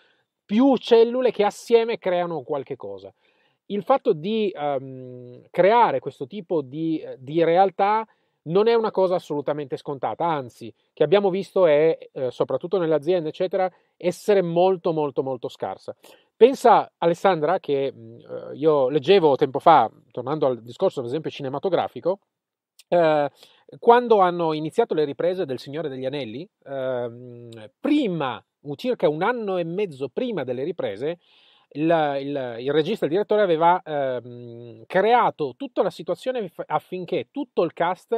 più cellule che assieme creano qualche cosa il fatto di um, creare questo tipo di, di, realtà non è una cosa assolutamente scontata, anzi, che abbiamo visto è, eh, soprattutto nelle aziende, eccetera, essere molto, molto, molto scarsa. Pensa, Alessandra, che eh, io leggevo tempo fa, tornando al discorso, ad esempio, cinematografico, eh, quando hanno iniziato le riprese del Signore degli Anelli, ehm, prima, circa un anno e mezzo prima delle riprese, il, il, il regista, il direttore aveva ehm, creato tutta la situazione affinché tutto il cast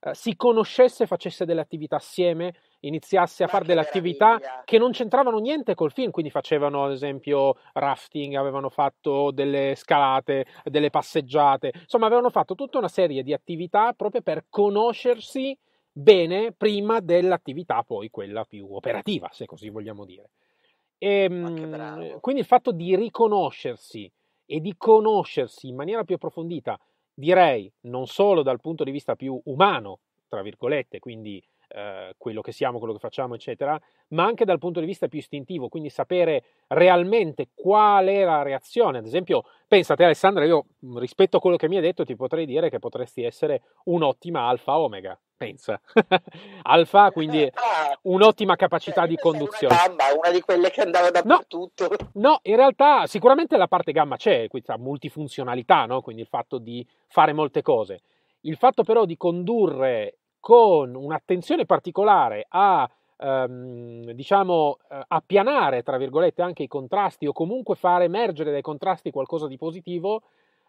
eh, si conoscesse, facesse delle attività assieme, iniziasse a Ma fare delle meraviglia. attività che non c'entravano niente col film, quindi facevano ad esempio rafting, avevano fatto delle scalate, delle passeggiate, insomma avevano fatto tutta una serie di attività proprio per conoscersi bene prima dell'attività poi quella più operativa, se così vogliamo dire. E, ehm, quindi il fatto di riconoscersi e di conoscersi in maniera più approfondita, direi non solo dal punto di vista più umano, tra virgolette, quindi eh, quello che siamo, quello che facciamo, eccetera, ma anche dal punto di vista più istintivo, quindi sapere realmente qual è la reazione. Ad esempio, pensate Alessandra, io rispetto a quello che mi hai detto ti potrei dire che potresti essere un'ottima alfa omega, pensa. alfa, quindi ah, un'ottima capacità cioè, di conduzione. Una gamma, una di quelle che andava dappertutto. No, no, in realtà sicuramente la parte gamma c'è, questa multifunzionalità, no? quindi il fatto di fare molte cose. Il fatto però di condurre con un'attenzione particolare a ehm, diciamo eh, appianare tra virgolette anche i contrasti o comunque fare emergere dai contrasti qualcosa di positivo,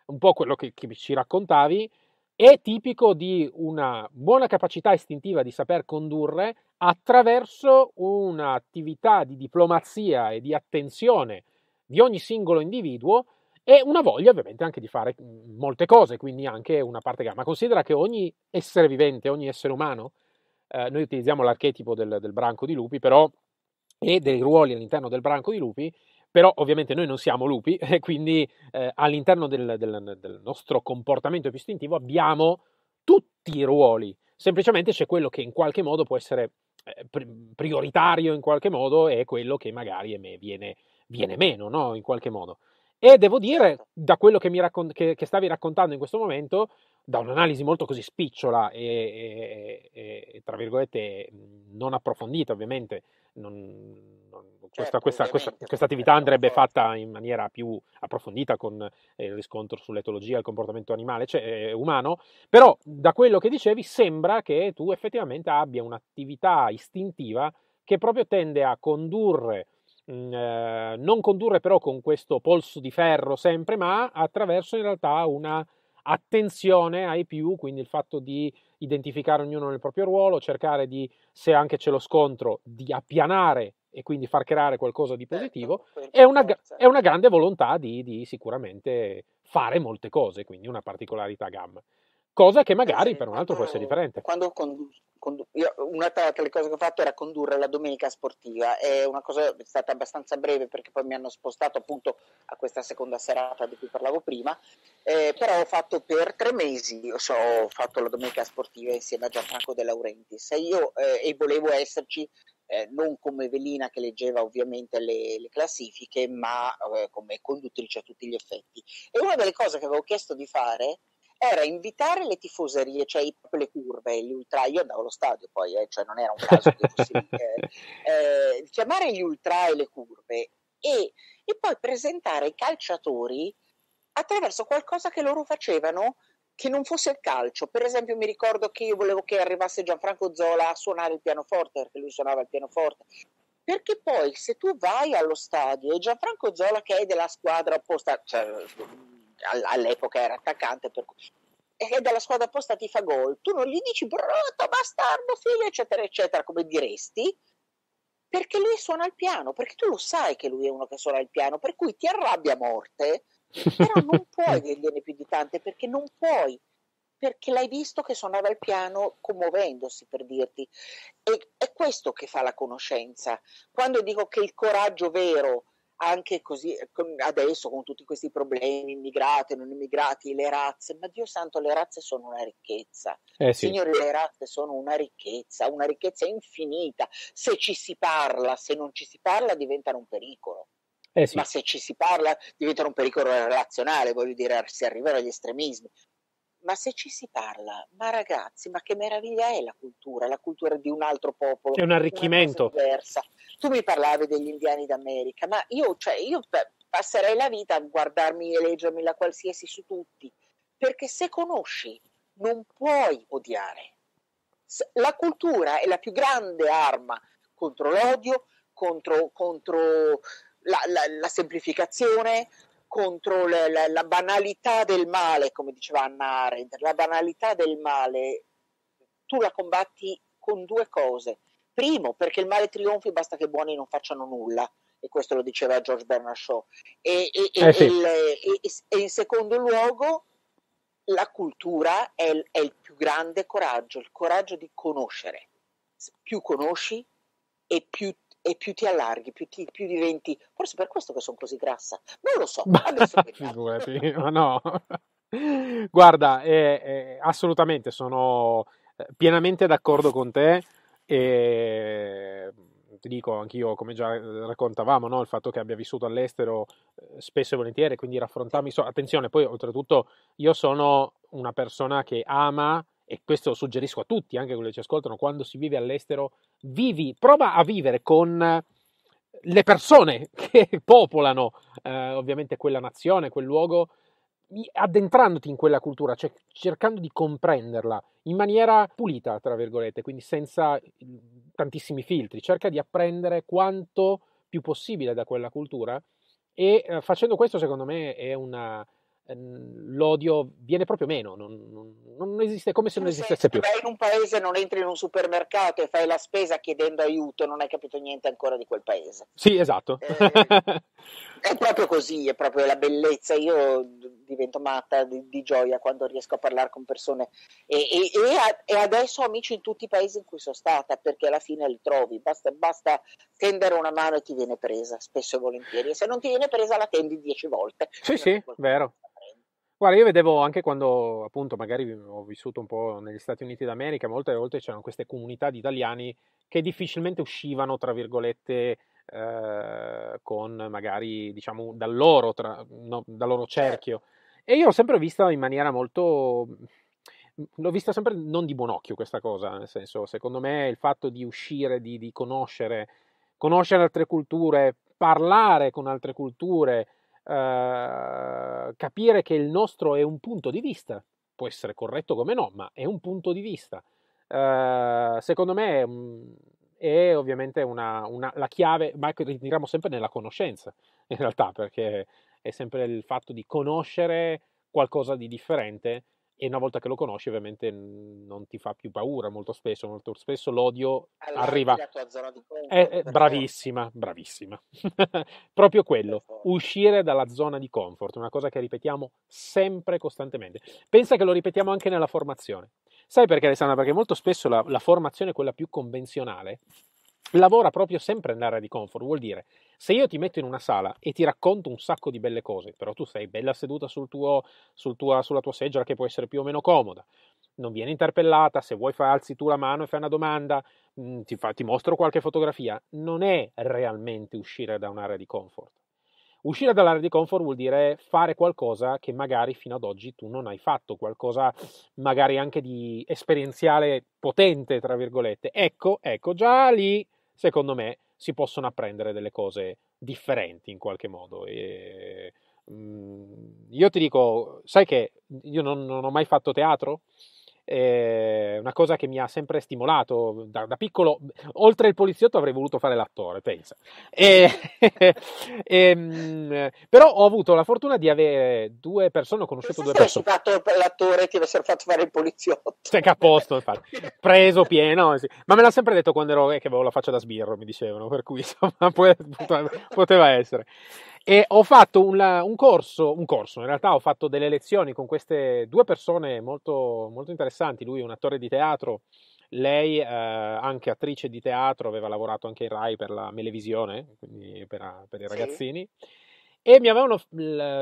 un po' quello che, che ci raccontavi, è tipico di una buona capacità istintiva di saper condurre attraverso un'attività di diplomazia e di attenzione di ogni singolo individuo e una voglia ovviamente anche di fare mhmm, molte cose, quindi anche una parte gamma. Considera che ogni essere vivente, ogni essere umano, eh, noi utilizziamo l'archetipo del, del, branco di lupi, però, e dei ruoli all'interno del branco di lupi, però ovviamente noi non siamo lupi e quindi eh, all'interno del, del, del nostro comportamento più istintivo abbiamo tutti i ruoli, semplicemente c'è quello che in qualche modo può essere eh, prioritario in qualche modo e quello che magari viene, viene meno, no? In qualche modo. E devo dire, certo. da quello che, mi raccon- che, che stavi raccontando in questo momento, da un'analisi molto così spicciola e, e, e tra virgolette non approfondita ovviamente, non, non, questa, certo, questa, questa, questa, attività andrebbe fatta in maniera più approfondita con eh, il riscontro sull'etologia, il comportamento animale, cioè eh, umano, però da quello che dicevi sembra che tu effettivamente abbia un'attività istintiva che proprio tende a condurre Mhmm, eh, non condurre però con questo polso di ferro sempre, ma attraverso in realtà una attenzione ai più, quindi il fatto di identificare ognuno nel proprio ruolo, cercare di, se anche c'è lo scontro, di appianare e quindi far creare qualcosa di certo, positivo, è, una, è, una, grande volontà di, di, sicuramente fare molte cose, quindi una particolarità gamma cosa che magari per un altro può essere differente. Quando condu- condu- io, una tra le cose che ho fatto era condurre la domenica sportiva, è una cosa è stata abbastanza breve perché poi mi hanno spostato appunto a questa seconda serata di cui parlavo prima, eh, però ho fatto per tre mesi, so, ho fatto la domenica sportiva insieme a Gianfranco De Laurentiis e io eh, e volevo esserci eh, non come velina che leggeva ovviamente le, le classifiche, ma eh, come conduttrice a tutti gli effetti. E una delle cose che avevo chiesto di fare era invitare le tifoserie, cioè le curve, gli ultra, io andavo allo stadio poi, eh, cioè non era un caso che fossi eh, eh, chiamare gli ultra e le curve e, e poi presentare i calciatori attraverso qualcosa che loro facevano che non fosse il calcio. Per esempio mi ricordo che io volevo che arrivasse Gianfranco Zola a suonare il pianoforte, perché lui suonava il pianoforte. Perché poi se tu vai allo stadio e Gianfranco Zola che è della squadra opposta, cioè all'epoca era attaccante, per cui e dalla squadra opposta ti fa gol, tu non gli dici brutto, bastardo, figlio, eccetera, eccetera, come diresti, perché lui suona il piano, perché tu lo sai che lui è uno che suona il piano, per cui ti arrabbia a morte, però non puoi dirgliene più di tante, perché non puoi, perché l'hai visto che suonava il piano commuovendosi, per dirti. E è questo che fa la conoscenza. Quando dico che il coraggio vero anche così adesso con tutti questi problemi, immigrati, non immigrati, le razze, ma Dio santo, le razze sono una ricchezza. Eh sì. Signori, le razze sono una ricchezza, una ricchezza infinita. Se ci si parla, se non ci si parla, diventano un pericolo. Eh sì. Ma se ci si parla, diventano un pericolo relazionale, voglio dire, si arrivano agli estremismi ma se ci si parla, ma ragazzi, ma che meraviglia è la cultura, la cultura di un altro popolo. È un arricchimento. Diversa. Tu mi parlavi degli indiani d'America, ma io, cioè, io passerei la vita a guardarmi e leggermi la qualsiasi su tutti, perché se conosci non puoi odiare. La cultura è la più grande arma contro l'odio, contro, contro la, la, la semplificazione, contro la, la, la, banalità del male, come diceva Anna Arendt, la banalità del male, tu la combatti con due cose. Primo, perché il male trionfi, basta che i buoni non facciano nulla, e questo lo diceva George Bernard Shaw. E, e, eh sì. il, e in secondo luogo, la cultura è, è il più grande coraggio, il coraggio di conoscere. Più conosci e più e più ti allarghi, più, ti, più diventi. Forse per questo che sono così grassa. Non lo so. Adesso Figurati, ma no. Guarda, eh, eh, assolutamente sono eh, pienamente d'accordo con te. E ti dico anch'io, come già raccontavamo, no? il fatto che abbia vissuto all'estero eh, spesso e volentieri, quindi raffrontarmi. So, attenzione, poi oltretutto io sono una persona che ama e questo suggerisco a tutti, anche quelli che ci ascoltano, quando si vive all'estero, vivi, prova a vivere con le persone che popolano eh, ovviamente quella nazione, quel luogo, addentrandoti in quella cultura, cioè cercando di comprenderla in maniera pulita, tra virgolette, quindi senza tantissimi filtri, cerca di apprendere quanto più possibile da quella cultura e eh, facendo questo secondo me è una, l'odio viene proprio meno, non, non, non esiste come se non esistesse più. Vai in un paese, non entri in un supermercato e fai la spesa chiedendo aiuto, non hai capito niente ancora di quel paese. Sì, esatto. Eh, è proprio così, è proprio la bellezza. Io divento matta di, di gioia quando riesco a parlare con persone e, e, e, adesso ho amici in tutti i paesi in cui sono stata perché alla fine li trovi, basta, basta tendere una mano e ti viene presa, spesso e volentieri. E se non ti viene presa la tendi dieci volte. Sì, sì, vero. Guarda, io vedevo anche quando appunto magari ho vissuto un po' negli Stati Uniti d'America, molte volte c'erano queste comunità di italiani che difficilmente uscivano, tra virgolette, eh, con magari diciamo dal loro, tra, no, dal loro cerchio. E io l'ho sempre vista in maniera molto. L'ho vista sempre non di buon occhio questa cosa, nel senso, secondo me il fatto di uscire, di, di conoscere, conoscere altre culture, parlare con altre culture, eh, capire che il nostro è un punto di vista, può essere corretto come no, ma è un punto di vista. Uh, secondo me um, è ovviamente una, una, la chiave, ma ritiriamo sempre nella conoscenza, in realtà, perché è sempre il fatto di conoscere qualcosa di differente e una volta che lo conosci ovviamente non ti fa più paura molto spesso, molto spesso l'odio allora, arriva... È, è bravissima, bravissima. Proprio quello, uscire dalla zona di comfort, una cosa che ripetiamo sempre costantemente. Pensa che lo ripetiamo anche nella formazione. Sai perché Alessandra? Perché molto spesso la, la formazione, quella più convenzionale, lavora proprio sempre nell'area di comfort, vuol dire se io ti metto in una sala e ti racconto un sacco di belle cose, però tu sei bella seduta sul tuo, sul tua, sulla tua seggiola che può essere più o meno comoda, non vieni interpellata, se vuoi fai, alzi tu la mano e fai una domanda, mm, ti, fa, ti mostro qualche fotografia, non è realmente uscire da un'area di comfort. Uscire dall'area di comfort vuol dire fare qualcosa che magari fino ad oggi tu non hai fatto, qualcosa magari anche di esperienziale potente, tra virgolette. Ecco, ecco, già lì, secondo me, si possono apprendere delle cose differenti in qualche modo. E, mh, io ti dico, sai che io non, non ho mai fatto teatro? È una cosa che mi ha sempre stimolato da, da, piccolo. Oltre il poliziotto avrei voluto fare l'attore, pensa. E, e, mm, però ho avuto la fortuna di avere due persone, ho conosciuto due persone. Avessi fatto l'attore ti avessero fatto fare il poliziotto. Sei a posto, infatti. Preso pieno, sì. Ma me l'ha sempre detto quando ero, eh, che avevo la faccia da sbirro, mi dicevano, per cui insomma poteva essere. E ho fatto un, un, corso, un corso, in realtà ho fatto delle lezioni con queste due persone molto, molto interessanti. Lui è un attore di teatro, lei eh, anche attrice di teatro, aveva lavorato anche in Rai per la Melevisione, quindi per, per i ragazzini. Sì. E mi avevano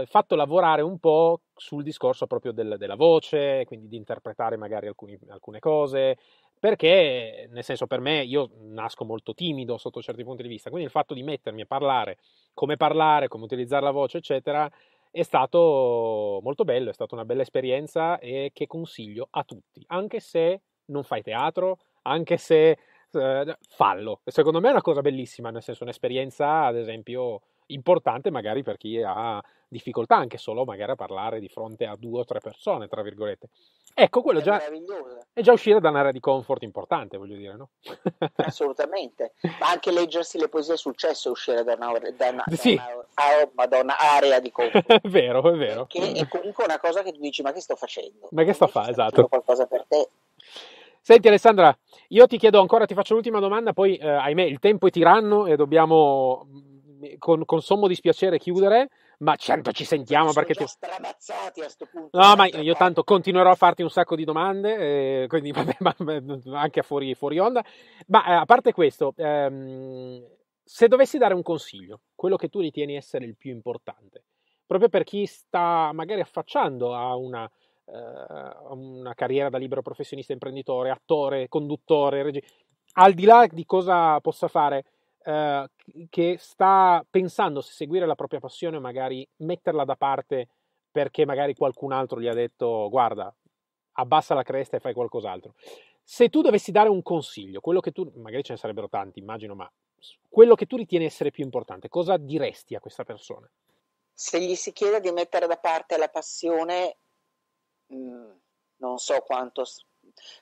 fatto lavorare un po' sul discorso proprio del, della voce, quindi di interpretare magari alcuni, alcune cose, perché nel senso per me io nasco molto timido sotto certi punti di vista, quindi il fatto di mettermi a parlare, come parlare, come utilizzare la voce, eccetera, è stato molto bello, è stata una bella esperienza e che consiglio a tutti, anche se non fai teatro, anche se eh, fallo. Secondo me è una cosa bellissima, nel senso un'esperienza, ad esempio, importante magari per chi ha difficoltà anche solo magari a parlare di fronte a due o tre persone, tra virgolette. Ecco, quello è già è già uscire da un'area di comfort importante, voglio dire, no? Assolutamente, ma anche leggersi le poesie è uscire da una, da una, sì. da una, da una area di comfort. è vero, è vero. Che è comunque una cosa che tu dici, ma che sto facendo? Ma che sto facendo? Esatto. qualcosa per te. Senti Alessandra, io ti chiedo ancora, ti faccio l'ultima domanda, poi eh, ahimè il tempo è tiranno e dobbiamo con, con sommo dispiacere chiudere, ma certo ci sentiamo Sono perché ti... stramazzati a sto punto. No, ma io tanto continuerò a farti un sacco di domande, eh, quindi vabbè, ma, anche a fuori, fuori onda. Ma eh, a parte questo, ehm, se dovessi dare un consiglio, quello che tu ritieni essere il più importante, proprio per chi sta magari affacciando a una, uh, una carriera da libero professionista, imprenditore, attore, conduttore, reg- al di là di cosa possa fare, uh, che sta pensando se seguire la propria passione o magari metterla da parte perché magari qualcun altro gli ha detto guarda, abbassa la cresta e fai qualcos'altro. Se tu dovessi dare un consiglio, quello che tu, magari ce ne sarebbero tanti, immagino, ma quello che tu ritieni essere più importante, cosa diresti a questa persona? Se gli si chiede di mettere da parte la passione, mh, mm, non so quanto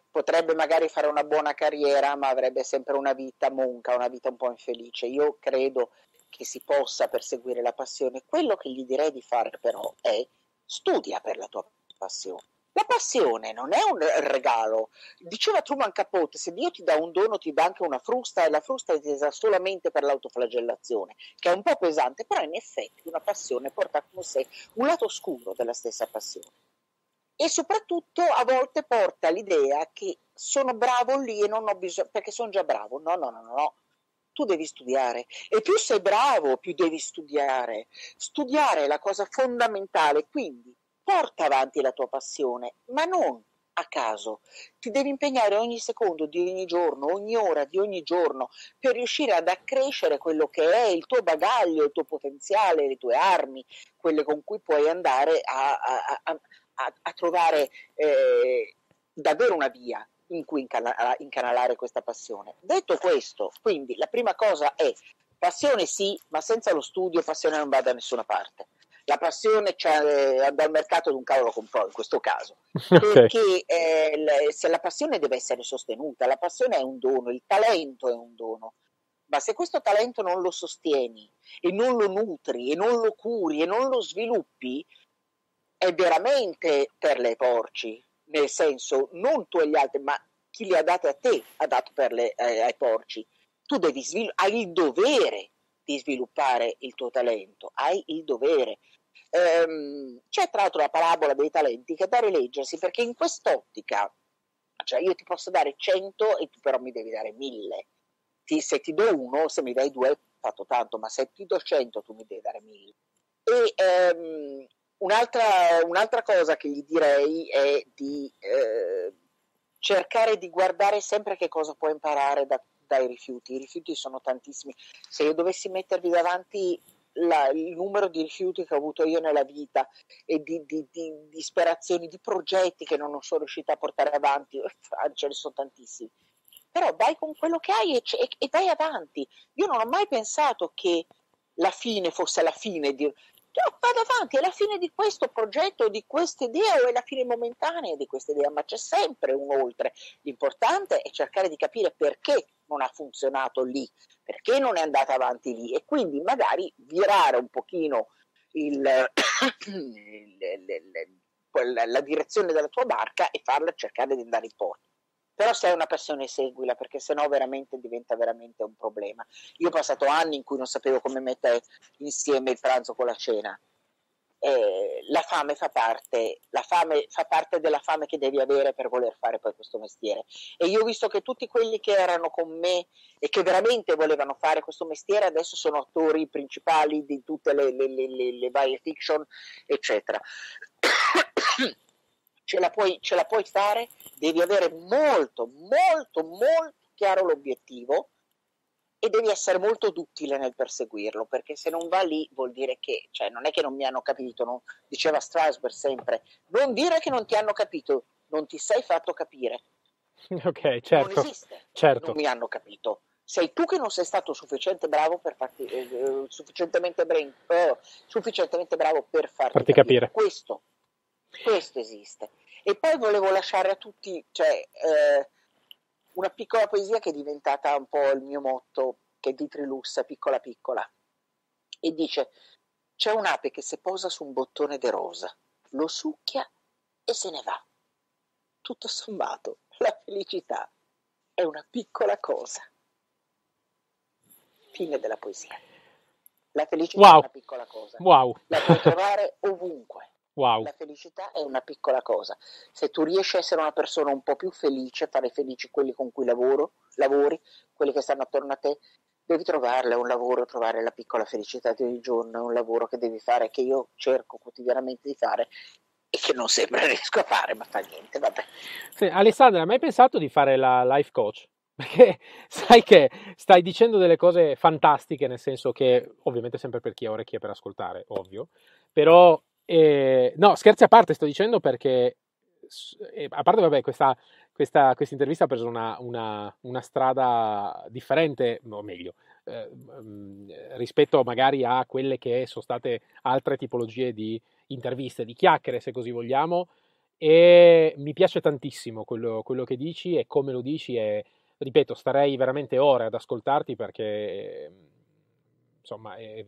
potrebbe magari fare una buona carriera, ma avrebbe sempre una vita monca, una vita un po' infelice. Io credo che si possa perseguire la passione. Quello che gli direi di fare però è studia per la tua passione. La passione non è un regalo. Diceva Truman Capote, se Dio ti dà un dono ti dà anche una frusta e la frusta è intesa solamente per l'autoflagellazione, che è un po' pesante, però in effetti una passione porta con sé un lato oscuro della stessa passione. E soprattutto a volte porta l'idea che sono bravo lì e non ho bisogno, perché sono già bravo. No, no, no, no, no. Tu devi studiare e più sei bravo, più devi studiare. Studiare è la cosa fondamentale, quindi porta avanti la tua passione, ma non a caso. Ti devi impegnare ogni secondo di ogni giorno, ogni ora di ogni giorno per riuscire ad accrescere quello che è il tuo bagaglio, il tuo potenziale, le tue armi, quelle con cui puoi andare a, a, a, a trovare eh, davvero una via in cui incanalare, incanalare questa passione. Detto questo, quindi la prima cosa è passione sì, ma senza lo studio passione non va da nessuna parte la passione c'è dal mercato di un cavolo comprò in questo caso okay. perché eh, se la passione deve essere sostenuta la passione è un dono il talento è un dono ma se questo talento non lo sostieni e non lo nutri e non lo curi e non lo sviluppi è veramente per le porci nel senso non tu e gli altri ma chi li ha date a te ha dato per le, eh, ai porci tu devi sviluppare hai il dovere di sviluppare il tuo talento, hai il dovere. Ehm, c'è tra l'altro la parabola dei talenti che è da rileggersi perché in quest'ottica, cioè io ti posso dare 100 e tu però mi devi dare 1000. Ti, se ti do uno, se mi dai due, fatto tanto, ma se ti do 100 tu mi devi dare 1000. E ehm, un'altra, un'altra, cosa che gli direi è di eh, cercare di guardare sempre che cosa può imparare da dai rifiuti. I rifiuti sono tantissimi. Se io dovessi mettervi davanti la, il numero di rifiuti che ho avuto io nella vita e di, di, di disperazioni, di progetti che non sono riuscita a portare avanti, ce ne sono tantissimi. Però vai con quello che hai e, e, e vai avanti. Io non ho mai pensato che la fine fosse la fine di, vado avanti, è la fine di questo progetto, di questa idea o è la fine momentanea di questa idea, ma c'è sempre un oltre. L'importante è cercare di capire perché non ha funzionato lì, perché non è andata avanti lì e quindi magari virare un pochino il, il, il, la direzione della tua barca e farla cercare di andare in porto. Però se hai una passione seguila perché sennò veramente diventa veramente un problema. Io ho passato anni in cui non sapevo come mettere insieme il pranzo con la cena. Eh, la fame fa parte, la fame fa parte della fame che devi avere per voler fare poi questo mestiere. E io ho visto che tutti quelli che erano con me e che veramente volevano fare questo mestiere adesso sono attori principali di tutte le, le, le, le varie fiction, eccetera ce la, puoi, ce la puoi fare, devi avere molto, molto, molto chiaro l'obiettivo e devi essere molto duttile nel perseguirlo, perché se non va lì vuol dire che, cioè non è che non mi hanno capito, no? diceva Strasberg sempre, non dire che non ti hanno capito, non ti sei fatto capire. Ok, certo. Non esiste, certo. non mi hanno capito. Sei tu che non sei stato sufficiente bravo per farti, eh, eh sufficientemente, brain, eh, sufficientemente bravo per farti, farti capire. capire. Questo questo esiste. E poi volevo lasciare a tutti cioè, eh, una piccola poesia che è diventata un po' il mio motto, che è di Trilussa, piccola piccola. E dice, c'è un'ape che si posa su un bottone de rosa, lo succhia e se ne va. Tutto sommato, la felicità è una piccola cosa. Fine della poesia. La felicità wow. è una piccola cosa. Wow. La puoi trovare ovunque. Wow. La felicità è una piccola cosa. Se tu riesci a essere una persona un po' più felice, fare felici quelli con cui lavoro, lavori, quelli che stanno attorno a te, devi trovarla, è un lavoro, trovare la piccola felicità di ogni giorno, è un lavoro che devi fare, che io cerco quotidianamente di fare e che non sempre riesco a fare, ma fa niente, vabbè. Sì, Alessandra, hai mai pensato di fare la life coach? Perché sai che stai dicendo delle cose fantastiche, nel senso che, ovviamente sempre per chi ha orecchie per ascoltare, ovvio, però, eh, no, scherzi a parte, sto dicendo perché, eh, a parte, vabbè, questa, questa, intervista ha preso una, una, una, strada differente, o meglio, eh, rispetto magari a quelle che sono state altre tipologie di interviste, di chiacchiere, se così vogliamo, e mi piace tantissimo quello, quello che dici e come lo dici e ripeto, starei veramente ore ad ascoltarti perché, insomma, è,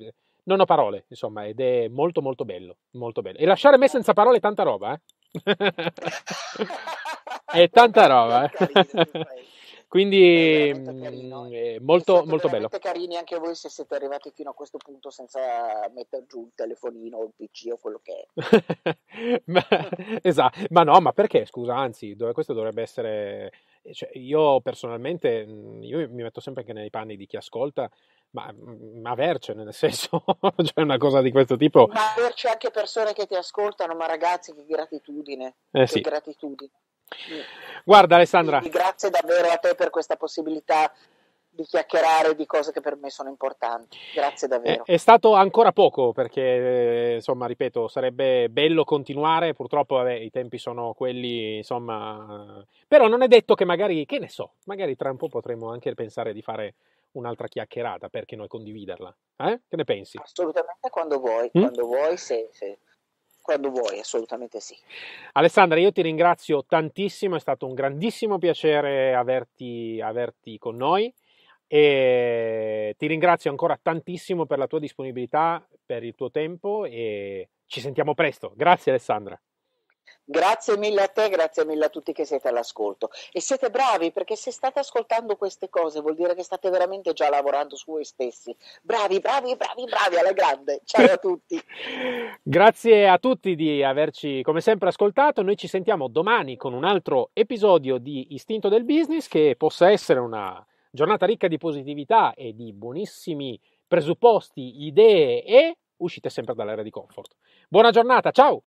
non ho parole, insomma, ed è molto molto bello, molto bello. E lasciare me senza parole è tanta roba, eh? è tanta roba, eh? Quindi mh, è molto, molto bello. Siete carini anche voi se siete arrivati fino a questo punto senza mettere giù il telefonino o il PC o quello che è. ma, esatto, ma no, ma perché scusa? Anzi, questo dovrebbe essere. Cioè, io personalmente, io mi metto sempre anche nei panni di chi ascolta, ma, ma avercene, nel senso, cioè una cosa di questo tipo. Ma averci anche persone che ti ascoltano, ma ragazzi, che gratitudine. Eh, che sì. gratitudine. Guarda Alessandra. Quindi grazie davvero a te per questa possibilità di chiacchierare di cose che per me sono importanti. Grazie davvero. È, è stato ancora poco perché, insomma, ripeto, sarebbe bello continuare, purtroppo vabbè, i tempi sono quelli, insomma, però non è detto che magari, che ne so, magari tra un po' potremo anche pensare di fare un'altra chiacchierata, perché noi condividerla. Eh? Che ne pensi? Assolutamente quando vuoi, mm? quando vuoi, se, se quando vuoi, assolutamente sì. Alessandra, io ti ringrazio tantissimo, è stato un grandissimo piacere averti, averti con noi e ti ringrazio ancora tantissimo per la tua disponibilità, per il tuo tempo e ci sentiamo presto. Grazie Alessandra. Grazie mille a te, grazie mille a tutti che siete all'ascolto. E siete bravi perché se state ascoltando queste cose vuol dire che state veramente già lavorando su voi stessi. Bravi, bravi, bravi, bravi alla grande. Ciao a tutti. grazie a tutti di averci come sempre ascoltato. Noi ci sentiamo domani con un altro episodio di Istinto del Business che possa essere una giornata ricca di positività e di buonissimi presupposti, idee e uscite sempre dall'area di comfort. Buona giornata, ciao!